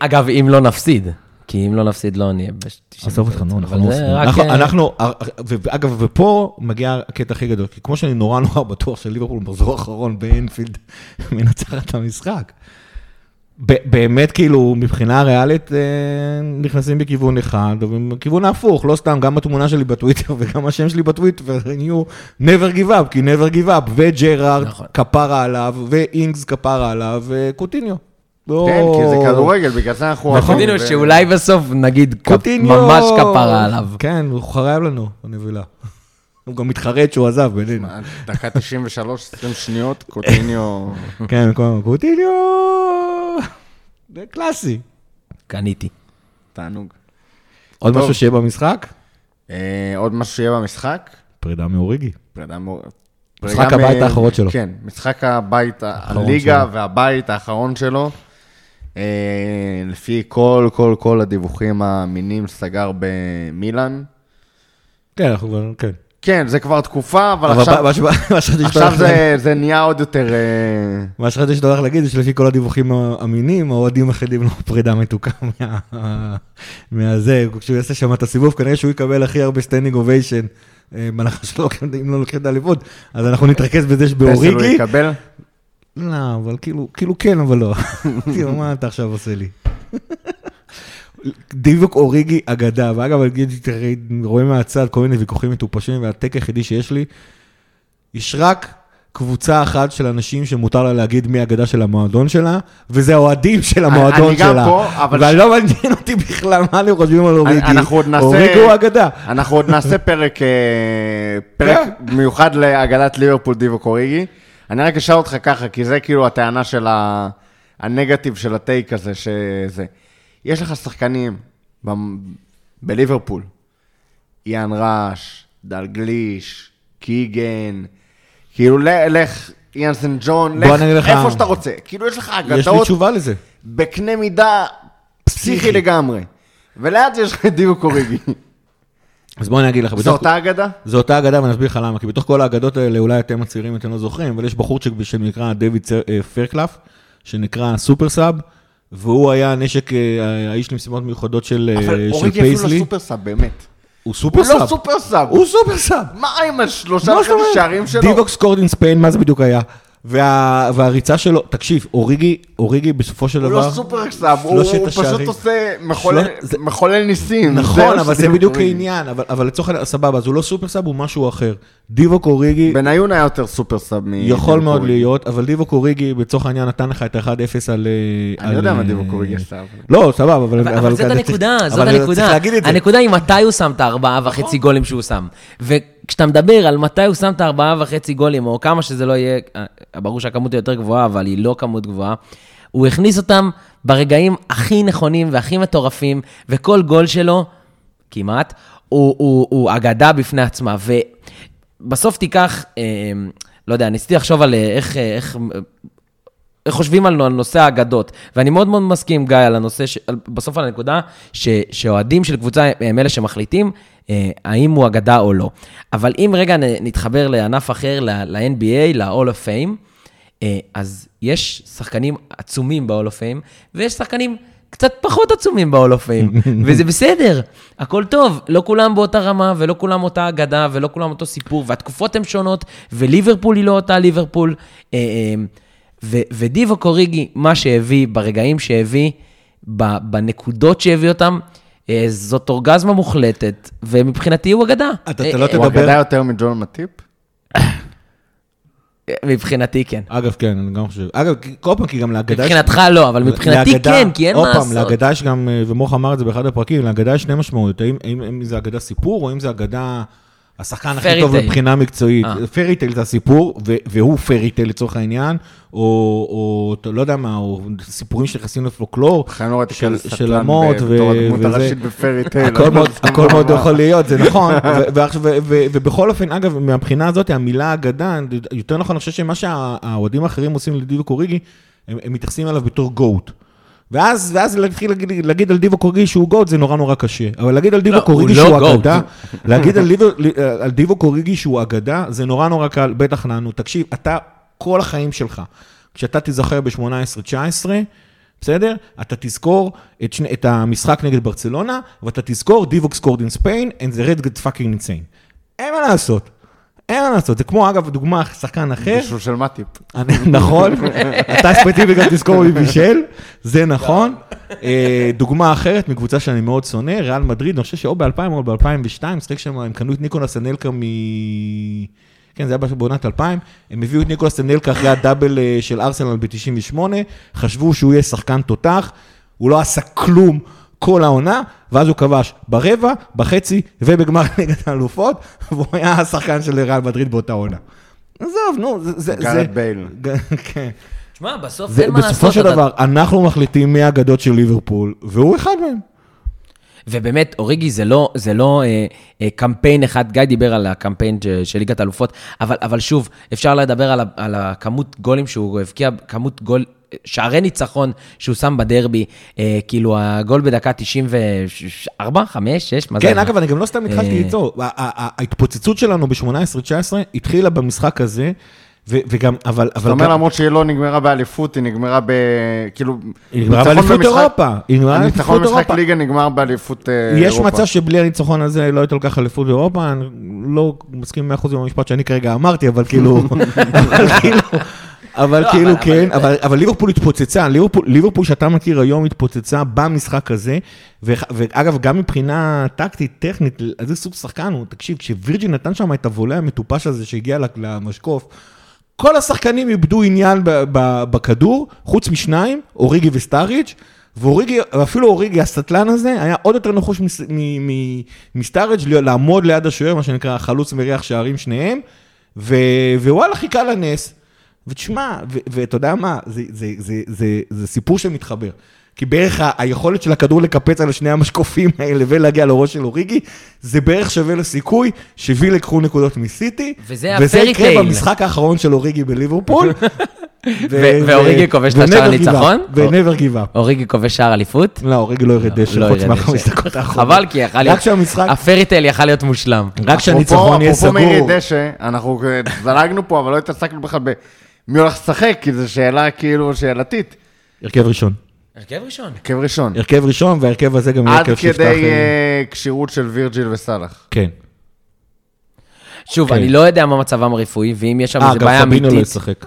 אגב, אם לא נפסיד, כי אם לא נפסיד לא נהיה ב-90. עזוב אותך, נו, אנחנו לא זה עושים. אנחנו- אה, אנחנו, ואגב, ופה מגיע הקטע הכי גדול, כי כמו שאני נורא נורא בטוח שליברפול במחזור האחרון באנפילד מנצחת את המשחק. באמת, כאילו, מבחינה ריאלית, אה, נכנסים בכיוון אחד, ובכיוון ההפוך, לא סתם, גם התמונה שלי בטוויטר וגם השם שלי בטוויטר נהיו never give up, כי never give up, וג'רארד נכון. כפרה עליו, ואינגס כפרה עליו, וקוטיניו. לא- כן, כי זה כדורגל, בגלל זה אנחנו... נכון. ו- שאולי בסוף נגיד! ממש כפרה עליו. כן, הוא חרב לנו, הנבילה. הוא גם מתחרט שהוא עזב בינינו. דקה 93, 20 שניות, קוטיניו... כן, כל הזמן, קוטיניו! זה קלאסי. קניתי. תענוג. עוד. משהו שיהיה במשחק? אה, עוד משהו שיהיה במשחק? פרידה מאוריגי. פרידה מור- משחק הבית האחרון שלו. כן, משחק הבית, הליגה. והבית האחרון שלו. אה, לפי כל, כל, כל הדיווחים האמינים, סגר במילאן. כן, אנחנו כבר, כן. כן, זה כבר תקופה, אבל אבל עכשיו, מה עכשיו זה, זה נהיה עוד יותר... אה, מה שחשבתי שאתה הולך להגיד זה שלפי כל הדיווחים האמינים, האוהדים חייבים לו פרידה מתוקה מה- מהזה, כשהוא יעשה שם את הסיבוב, כנראה שהוא יקבל הכי הרבה standing ovation. בהנחה שלא לוקחים- אם לא לוקחים את האליפות, אז אנחנו נתרכז בזה שבאוריגי. לא, אבל כאילו, כאילו כן, אבל לא. כאילו, מה אתה עכשיו עושה לי? דיווק אוריגי אגדה, ואגב, אני רואה מהצד כל מיני ויכוחים מטופשים, והטק היחידי שיש לי, יש רק קבוצה אחת של אנשים שמותר לה להגיד מי האגדה של המועדון שלה, וזה האוהדים של המועדון אני גם שלה. פה, אבל ואני לא מעניין אותי בכלל מה הם חושבים על אוריגי. אנחנו עוד נעשה- אוריגי הוא אגדה. אנחנו עוד נעשה פרק, אה, כן. מיוחד להגדת ליברפול דיווק אוריגי. אני רק אשאל אותך ככה, כי זה כאילו הטענה של ה... הנגטיב של הטייק הזה, שזה... יש לך שחקנים ב... בליברפול, איאן ראש, דלגליש, קיגן, כאילו לך, איאן סן ג'ון, לך לך- איפה שאתה רוצה. כאילו יש לך יש לי אגדות תשובה לזה. בקנה מידה פסיכי לגמרי. וליד זה יש לך את דיווק אוריגי. אז בוא אני אגיד לך, זו אותה אגדה? זו אותה אגדה ואני אסביר לך למה, כי בתוך כל האגדות האלה, אולי אתם הצעירים אתם לא זוכרים, אבל יש בחורצ'יק שנקרא דויד אה, פרקלף, שנקרא סופר סאב, והוא היה נשק, אה, האיש למשימות מיוחדות של אה, אבל של אוריגי אפילו לא פייסלי. סופר סאב, באמת. הוא סופר הוא סאב. לא סופר סאב. הוא סופר סאב. מה עם השלושה? שערים שלו? דיווקס קורדין ספיין, מה זה בדיוק היה? וה, והריצה שלו, תקשיב, אוריגי, אוריגי בסופו של הוא דבר... לא סופר sub, הוא הוא פשוט השערים. עושה מחולל- שלוש- זה- מחולל ניסים. נכון, מה אבל זה בדיוק. העניין, אבל, אבל לצורך העניין, סבבה, אז הוא לא super sub, הוא משהו אחר. דיווק אוריגי בניון היה יותר super sub מ... יכול מאוד אוריגי. להיות, אבל דיווק אוריגי, לצורך העניין, נתן לך את ה-1-0 על... אה, אני על, יודע מה אה, דיווק אוריגי עשה. לא, סבבה, אבל... אבל, אבל זאת הנקודה, זאת אבל הנקודה. צריך להגיד את זה. הנקודה היא מתי הוא שם את הארבעה וחצי גולים שהוא שם. וכשאתה מדבר על מתי הוא שם את הארבעה וחצי גולים, או כמה שזה לא יהיה, אה, ברור שהכמות היא יותר גבוהה, אבל היא לא כמות גבוהה, הוא הכניס אותם ברגעים הכי נכונים והכי מטורפים, וכל גול שלו, כמעט, הוא, הוא, הוא אגדה בפני עצמה. ובסוף תיקח, אה, לא יודע, ניסיתי לחשוב על אה, איך... אה, איך חושבים על נושא האגדות, ואני מאוד מאוד מסכים, גיא, על הנושא, ש... בסוף על הנקודה. שאוהדים של קבוצה הם אלה שמחליטים האם הוא אגדה או לא. אבל אם רגע נתחבר לענף אחר, ל-NBA, ל-All of Fame, אה, אז יש שחקנים עצומים ב-All of Fame, ויש שחקנים קצת פחות עצומים ב-All of Fame, וזה בסדר, הכל טוב, לא כולם באותה רמה, ולא כולם אותה אגדה, ולא כולם אותו סיפור, והתקופות הן שונות, וליברפול היא לא אותה ליברפול. אה, אה, ו- ודיווק אוריגי, מה שהביא, ברגעים שהביא, בנקודות שהביא אותם, אה, זאת אורגזמה מוחלטת, ומבחינתי הוא אגדה. אתה- אה, אתה לא אה, הוא תדבר- אגדה יותר מג'ון מטיפ? מבחינתי כן. אגב, כן, אני גם חושב. אגב, כי- כל פעם, כי גם להגדה... מבחינתך לא, אבל מבחינתי כן, כי אין עוד מה פעם, לעשות. להגדה יש גם, אה, ומוח אמר את זה באחד הפרקים, להגדה יש שני משמעויות. האם זה אגדה סיפור, או אם זה אגדה... השחקן הכי טוב. מבחינה מקצועית. אה. פרי טייל זה הסיפור, והוא פרי טייל לצורך העניין, או, לא יודע מה, או סיפורים שנכנסים לפולקלור, של- הדמות וזה. הכל מאוד- לא מאוד. יכול להיות, זה נכון. ובכל אופן, אגב, מהבחינה הזאת, המילה אגדה, יותר נכון, אני חושב שמה שהאוהדים האחרים עושים לדיווק אוריגי, הם הם מתייחסים אליו בתור גוט. ואז, ואז להתחיל להגיד, להגיד על דיווק אוריגי שהוא גוט זה נורא נורא קשה. אבל להגיד על דיווק הוא אוריגי לא שהוא גוט. אגדה, להגיד על דיווק- על דיווק אוריגי שהוא אגדה, זה נורא נורא קל, בטח לנו. תקשיב, אתה, כל החיים שלך, כשאתה תיזכר ב-18-19, בסדר? אתה תזכור את, שני, את המשחק נגד ברצלונה, ואתה תזכור דיווק סקורד אין ספיין, and the red get fucking insane. אין מה לעשות. אין מה לעשות. זה כמו, אגב, דוגמה, שחקן אחר. בישול של מטיפ. נכון, אתה ספציפית גם תזכור מי בישל, זה נכון. אה, דוגמה אחרת מקבוצה שאני מאוד שונא, ריאל מדריד, אני חושב שאו ב-2000 או ב-2002, משחק שם, הם קנו את ניקולס אנלקה מ... כן, זה היה בעונת 2000, הם הביאו את ניקולס אנלקה אחרי הדאבל אה, של ארסנל ב-98, חשבו שהוא יהיה שחקן תותח, הוא לא עשה כלום כל העונה, ואז הוא כבש ברבע, בחצי ובגמר נגד האלופות, והוא היה השחקן של ריאל מדריד באותה עונה. עזוב, נו, זה... זה- גארת' זה- בייל. כן. תשמע, בסוף זה- אין מה לעשות. בסופו של אתה- דבר, אנחנו מחליטים מי האגדות של ליברפול, והוא אחד מהם. ובאמת, אוריגי זה לא, זה לא אה, אה, קמפיין אחד, גיא דיבר על הקמפיין של ליגת האלופות, אבל, אבל שוב, אפשר לדבר על, ה, על הכמות גולים שהוא הבקיע, כמות גול, שערי ניצחון שהוא שם בדרבי, אה, כאילו הגול בדקה 94, 5, 6, מה זה? כן? אגב, אני גם לא סתם התחלתי אה, ה- ההתפוצצות שלנו ב-18-19 התחילה במשחק הזה, וגם, אבל... זאת אומרת, למרות שהיא לא נגמרה באליפות, היא נגמרה ב... כאילו... היא נגמרה באליפות במשחק- אירופה. היא נגמרה באליפות הניצחון במשחק אירופה. ליגה נגמר באליפות אה, אירופה. יש מצב שבלי הניצחון הזה לא הייתה לוקח אליפות באירופה, אני לא מסכים 100% עם המשפט שאני כרגע אמרתי, אבל כאילו, אבל כאילו, לא, כאילו כן, אבל- ליברפול התפוצצה, ליברפול- שאתה מכיר היום התפוצצה במשחק הזה, ו- ואגב, גם מבחינה טקטית, טכנית, איזה סוג שחקן הוא, תקשיב, כשווירג'ין נתן שם את הוולה המטופש הזה שהגיע למשקוף, כל השחקנים איבדו עניין בכדור, חוץ משניים, אוריגי וסטאריץ', ואוריגי, אפילו אוריגי, הסטלן הזה, היה עוד יותר נחוש מס- מ- מ- מסטאריץ' להיות- לעמוד ליד השוער, מה שנקרא חלוץ מריח שערים שניהם, ו- ווואלה, חיכה לנס. ותשמע, ואתה יודע מה, זה, זה, זה, זה, זה סיפור שמתחבר. כי בערך היכולת של הכדור לקפץ על שני המשקופים האלה ולהגיע לראש של אוריגי, זה בערך שווה לסיכוי שוויל לקחו נקודות מסיטי. וזה וזה הפרי יקרה טייל. במשחק האחרון של אוריגי בליברפול. ואוריגי כובש את השער הניצחון? give up. אוריגי כובש שער אליפות? לא, אוריגי לא יראה דשא, לא חוץ מהחמש. דקות האחרונות. חבל, כי יכל להיות... רק שהמשחק, ה fairytale יכל להיות מושלם. רק אפרופו- שהניצחון יהיה אפרופו מאירי סגור. דשא, אנחנו זלגנו פה, אבל לא התעסקנו בכלל במי הולך לשחק, כי זו שאלה כאילו שאלתית. הרכב ראשון. הרכב ראשון. הרכב ראשון. הרכב ראשון, וההרכב הזה גם יהיה עד הרכב שיפתח... כדי אה, אה, כשירות של וירג'יל וסאלח. כן. שוב, כן. אני לא יודע מה מצבם הרפואי, ואם יש שם אה, איזה גם בעיה פבינו לא אמיתית... ישחק.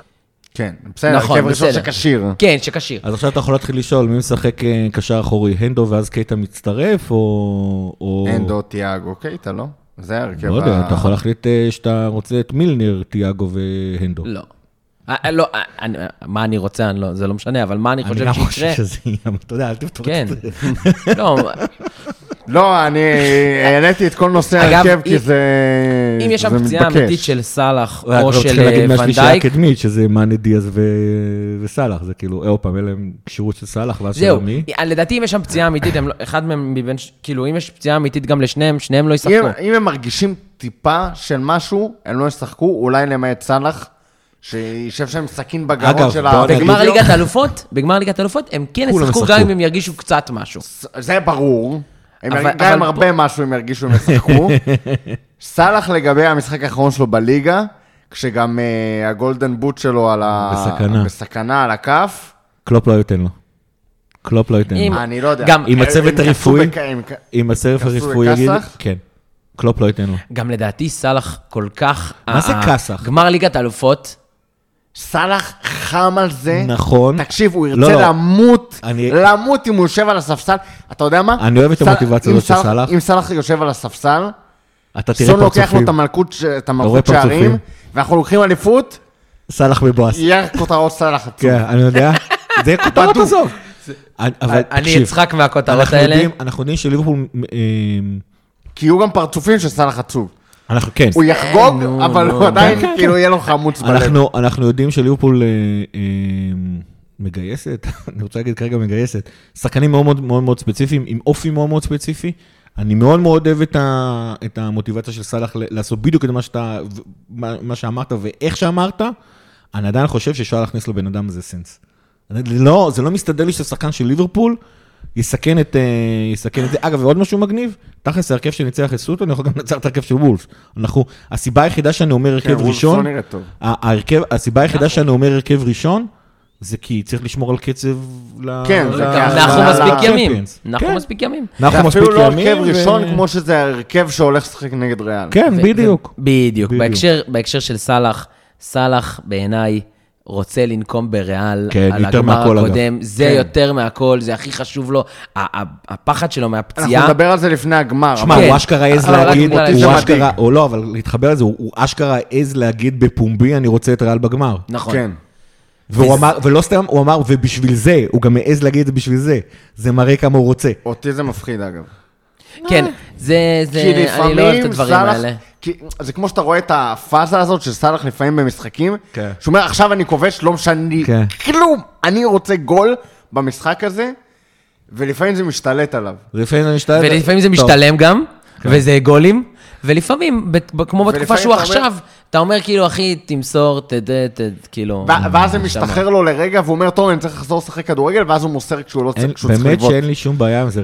כן, בסדר, נכון, הרכב ראשון. שכשיר. כן, שכשיר. אז עכשיו אתה יכול להתחיל לשאול, מי משחק אה, קשר אחורי? הנדו ואז קייטה מצטרף, או... אנדו, תיאגו, קייטה, לא? זה ההרכב לא יודע, ה- אתה יכול להחליט אה, שאתה רוצה את מילנר, תיאגו והנדו. לא. אה, אה, לא, אה, אני- מה אני רוצה, אני לא- זה לא משנה, אבל מה אני אני חושב גם שיקרה? חושב שזה יהיה, אבל אתה יודע, אל תפתור כן. את זה. לא, לא, אני העליתי את כל נושא ההרכב כי זה אם יש שם פציעה מתבקש. אמיתית של סאלח רק או לא של צריכים להגיד אה, מהשלישייה ונדייק, הקדמית, שזה מאנה דיאז וסאלח, זה כאילו, אה, עוד פעם, אין להם כשירות של סאלח, ואז זהו, של מי? לדעתי אם יש שם פציעה אמיתית, הם לא- אחד מהם מבין, כאילו אם יש פציעה אמיתית גם לשניהם, שניהם לא ישחקו. אם הם מרגישים טיפה של משהו, הם לא ישחקו, אולי למעט סאלח, שישב שם עם סכין בגרון של ה... בגמר. ליגת האלופות, בגמר ליגת האלופות, הם כן ישחקו. גם אם הם ירגישו קצת משהו. זה ברור. הם אבל- ירג- גם אבל עם הרבה משהו הם ירגישו הם ישחקו. סאלח לגבי המשחק האחרון שלו בליגה, כשגם אה, ה golden boot שלו על ה... בסכנה. בסכנה על הכף. קלופ לא ייתן לו. קלופ לא ייתן לו. אני לא יודע. גם- עם הצוות הרפואי? הסרף קפצו הרפואי יגיד... כן. קלופ לא ייתן לו. גם לדעתי סאלח כל כך... מה זה כסח? גמר ליגת האלופות, סאלח חם על זה. נכון. תקשיב, הוא לא, ירצה לא. למות, אני- למות אם הוא יושב על הספסל. אתה יודע מה? אני אוהב את סל- המוטיבציה הזאת של סאלח-. אם סאלח יושב על הספסל, אתה תראה סון לוקח לו פרצופים. את המלכות ש- את המלכות פרצופים. שערים, ואנחנו לוקחים אליפות, סאלח מבואס. יהיה כותרות סאלח עצוב. כן, אני יודע. זה כותרות. עזוב. אני- אבל אני אצחק מהכותרות אנחנו האלה. אנחנו יודעים שליברפול... אה, כי יהיו גם פרצופים של סאלח עצוב. אנחנו, כן. הוא יחגוג, נו, אבל הוא עדיין, כאילו, יהיה לו חמוץ בלב. אנחנו, אנחנו יודעים שליברפול אה, אה, מגייסת, אני רוצה להגיד כרגע מגייסת, שחקנים מאוד מאוד מאוד, מאוד ספציפיים, עם אופי מאוד מאוד ספציפי. אני מאוד מאוד אוהב את, ה, את המוטיבציה של סאלח ל- לעשות בדיוק את מה, שאתה, מה, מה שאמרת ואיך שאמרת. אני עדיין חושב שאפשר להכניס לבן אדם הזה סנס. אני- לא, זה לא מסתדר לי ששחקן של ליברפול יסכן את, אה, יסכן את זה. אגב, ועוד משהו מגניב, תכלס ההרכב שניצח את סוטון יכול גם לנצח את ההרכב של וולף. אנחנו, הסיבה היחידה שאני אומר כן, הרכב וולף ראשון, לא ההרכב, הסיבה היחידה שאני אומר הרכב ראשון, זה כי צריך לשמור על קצב ל... כן, זה גם- אנחנו ל- מספיק ימים. אנחנו כן, מספיק ימים. אנחנו זה מספיק אפילו לא ימים. הרכב ראשון כמו שזה ההרכב שהולך לשחק נגד ריאל. כן, בדיוק. בדיוק. בהקשר של סאלח, סאלח בעיניי רוצה לנקום בריאל כן, על הגמר מהכל, אגב. הקודם. זה כן. יותר מהכל, זה הכי חשוב לו. ה- ה- הפחד שלו אנחנו מהפציעה. נדבר על זה לפני הגמר. שמע, כן. הוא אשכרה העז להגיד, הוא אשכרה. או לא, אבל להתחבר לזה, הוא הוא אשכרה העז להגיד בפומבי, אני רוצה את ריאל בגמר. נכון. כן. והוא וזה- אמר, ולא סתם, הוא אמר, ובשביל זה, הוא גם העז להגיד את זה בשביל זה. זה מראה כמה הוא רוצה. אותי זה מפחיד, אגב. כן, זה, זה, כי אני לא אוהב את הדברים סאלח, האלה. כי זה כמו שאתה רואה את הפאזה הזאת של סאלח לפעמים במשחקים, כן. שהוא אומר, עכשיו אני כובש, לא משנה לי כן. כלום, אני רוצה גול במשחק הזה, ולפעמים זה משתלט עליו. לפעמים זה משתלט. ולפעמים זה טוב. משתלם גם, וזה גולים, ולפעמים, כמו בתקופה שהוא אתה אומר- עכשיו, אתה אומר כאילו, אחי, תמסור, תדע, ת- כאילו... ואז זה. משתחרר לו לרגע, והוא אומר, טוב, אני צריך לחזור לשחק כדורגל, ואז הוא מוסר כשהוא לא צריך, צריך באמת. שאין לי שום בעיה עם זה,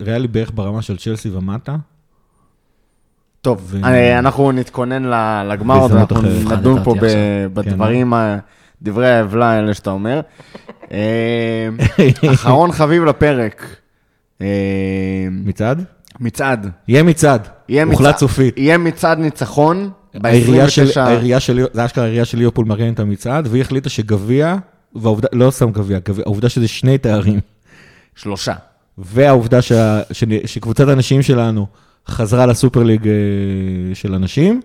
ריאלי בערך ברמה של צ'לסי ומטה. טוב, אנחנו נתכונן ל- לגמר, אנחנו. נדון פה עכשיו. בדברים, דברי העוולה האלה שאתה אומר. אה, אחרון חביב לפרק. אה, מצעד? מצעד. יהיה מצעד. יהיה הוחלט מצעד- סופית. יהיה מצעד ניצחון. העירייה של, ב-29... העירייה של, זה אשכרה העירייה של ליברפול מארגנת את המצעד, והיא החליטה שגביע, והעובדה, לא סתם גביע, העובדה שזה שני תארים, שלושה. והעובדה שה, ש, שקבוצת הנשים שלנו חזרה לסופר ליג אה, של הנשים,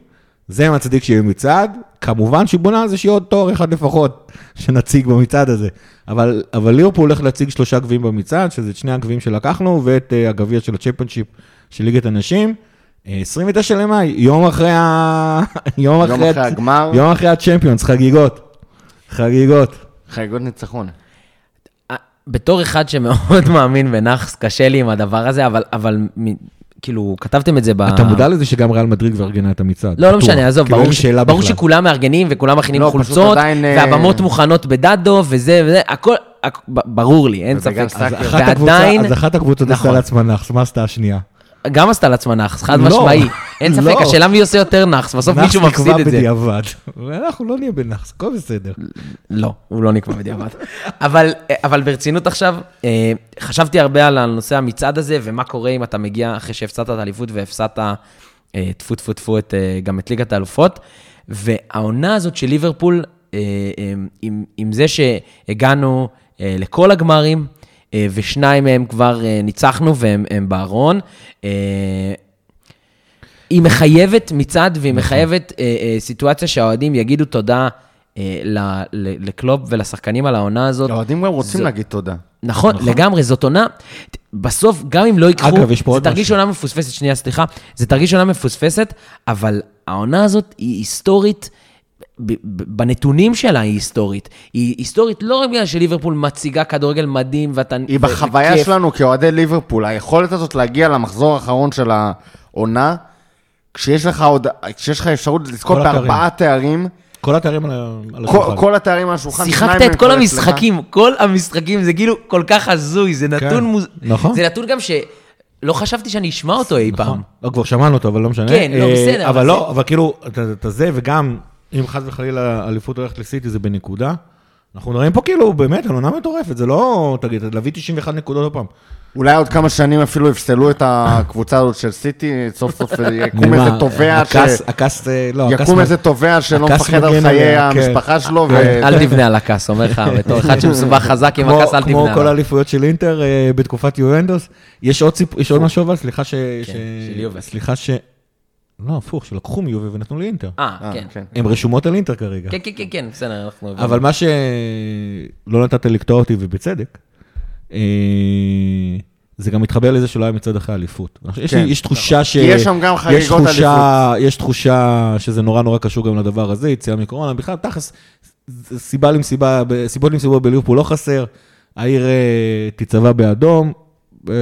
זה מצדיק שיהיה מצעד. כמובן שהיא בונה על זה שיהיה עוד תואר אחד לפחות שנציג במצעד הזה. אבל, אבל ליברפול הולך להציג שלושה גביעים במצעד, שזה את שני הגביעים שלקחנו, ואת אה, הגביע של הצ'מפיונשיפ של ליגת הנשים. אה, 29 למאי, יום אחרי ה... יום יום אחרי, הגמר. יום אחרי הצ'מפיונס, חגיגות. חגיגות. חגיגות ניצחון. אה, בתור אחד שמאוד מאמין בנאחס, קשה לי עם הדבר הזה, אבל, אבל כאילו, כתבתם את זה ב... אתה מודע לזה שגם ריאל מדריד כבר ארגנה את המצעד? לא, לא. משנה, עזוב, כאילו, ברור, ש... ברור. שכולם מארגנים וכולם מכינים לא, חולצות, עדיין, אה, והבמות מוכנות בדדו וזה וזה, הכל, ברור לי, אין ספק. ועדיין, אז אחת הקבוצות עשתה נכון. לעצמה נאחס, מה עשתה השנייה? גם עשתה לעצמה נאחס, חד לא. משמעי. אין ספק, לא. השאלה מי עושה יותר נאחס, בסוף מישהו נאחס מפסיד נקבע את זה. בדיעבד. ואנחנו לא נהיה בנאחס, הכל בסדר. לא, הוא לא נקבע בדיעבד. אבל, אבל ברצינות עכשיו, אה, חשבתי הרבה על הנושא המצעד הזה, ומה קורה אם אתה מגיע אחרי שהפסדת את האליפות והפסדת אה, טפו טפו טפו אה, גם את ליגת האלופות. והעונה הזאת של ליברפול, עם, זה שהגענו לכל הגמרים, ושניים מהם כבר אה, ניצחנו והם הם בארון. אה, היא מחייבת מצעד, והיא מחייבת אה, אה, סיטואציה שהאוהדים יגידו תודה אה, לקלופ ולשחקנים על העונה הזאת. האוהדים גם רוצים להגיד תודה. נכון, לגמרי, זאת עונה, בסוף, גם אם לא ייקחו, אגב, יש פה זה תרגיש. עונה מפוספסת, שנייה, סליחה, זה תרגיש עונה מפוספסת, אבל העונה הזאת היא היסטורית, בנתונים שלה היא היסטורית. היא היסטורית לא רק בגלל שליברפול מציגה כדורגל מדהים ואתה... היא בחוויה וכיף. שלנו כאוהדי ליברפול, היכולת הזאת להגיע למחזור האחרון של העונה, כשיש לך עוד, כשיש לך אפשרות לזכות. בארבעה תארים, כל התארים על השולחן. כל התארים על השולחן, שיחקת את כל. המשחקים, כל המשחקים, זה כאילו כל כך הזוי, זה נתון מוז... נכון. זה נתון גם שלא חשבתי שאני אשמע אותו אי פעם. נכון. לא, כבר שמענו אותו, אבל לא משנה. כן, לא, אה, בסדר, אבל אבל לא, זה- אבל כאילו, אתה זה, וגם, אם חס וחלילה האליפות הולכת לסיטי, זה בנקודה. אנחנו נראים פה כאילו, באמת, על עונה מטורפת, זה לא, תגיד, להביא 91 נקודות עוד פעם. אולי עוד כמה שנים אפילו יפסלו את הקבוצה הזאת של סיטי, סוף סוף יקום איזה תובע ש... הכס, אה, לא, הכס יקום איזה תובע שלא מפחד על חיי כן. המשפחה שלו. אל תבנה על הכס, אומר לך, בתור אחד שמסובך חזק עם כמו- הכס, אל כמו תבנה כל עליו. האליפויות של אינטר אה, בתקופת יואנדוס. יש עוד עוד משהו אבל, סליחה ש... יובה. סליחה ש... לא, הפוך, שלקחו מיובה ונתנו לאינטר. אה, אה, כן. כן. הן רשומות על אינטר כרגע. כן, כן, כן, כן, בסדר, אנחנו... אבל מה שלא נתת לקטוע אותי, ובצדק, אה, זה גם מתחבר לזה שלא היה מצד אחרי האליפות. יש כן, לי- יש תחושה ש... כי יש שם גם חגיגות תחושה, יש תחושה שזה נורא נורא קשור גם לדבר הזה, יציאה מקורונה. בכלל, תכלס, סיבה למסיבה, סיבות למסיבות בליברפול לא חסר, העיר אה, תצבע באדום. אה,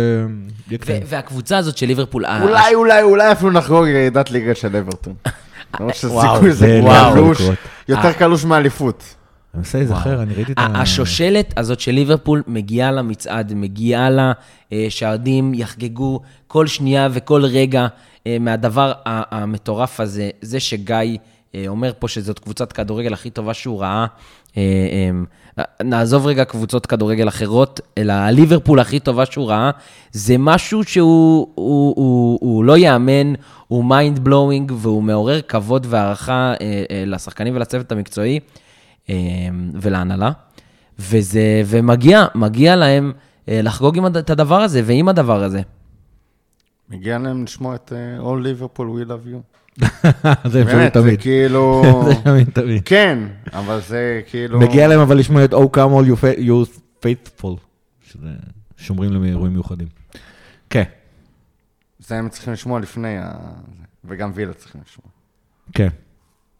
כן. והקבוצה הזאת של ליברפול, ה- אולי, אולי, אולי אפילו נחגוג ירידת ליגה של אברטון. למרות וואו, שסיכוי זה לא קלוש. יותר קלוש מאליפות. אני מנסה להיזכר, אני ראיתי את ה... השושלת הזאת של ליברפול מגיעה למצעד, מגיעה לה אה, שהאוהדים יחגגו כל שנייה וכל רגע אה, מהדבר המטורף הזה. זה שגיא אה, אומר פה שזאת קבוצת כדורגל הכי טובה שהוא ראה. אה, אה, נעזוב רגע קבוצות כדורגל אחרות, אלא הליברפול הכי טובה שהוא ראה, זה משהו שהוא הוא, הוא, הוא לא ייאמן, הוא mind blowing והוא מעורר כבוד והערכה אה, אה, לשחקנים ולצוות המקצועי. אה, ולהנהלה, וזה, ומגיע, מגיע להם אה, לחגוג עם את הדבר הזה ועם הדבר הזה. מגיע להם לשמוע את אה, All Liverpool We Love You. זה אפשרי באמת, זה תמיד. כאילו... זה תמיד תמיד. כן, אבל זה כאילו... מגיע להם אבל לשמוע את Oh come all you fa- you faithful, שזה שומרים להם אירועים מיוחדים. כן, זה הם צריכים לשמוע לפני ה... וגם וילה צריכים לשמוע. כן.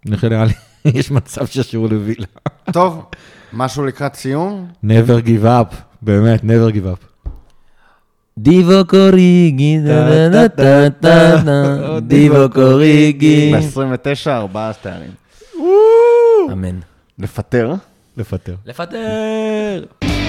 אני חושב נראה לי, יש מצב ששיעור לווילה. טוב, משהו לקראת סיום? never give up, באמת, never give up. דיבו קוריגי, דיבו קוריגי. ב-29, ארבעה תארים. אמן. לפטר? לפטר. לפטר.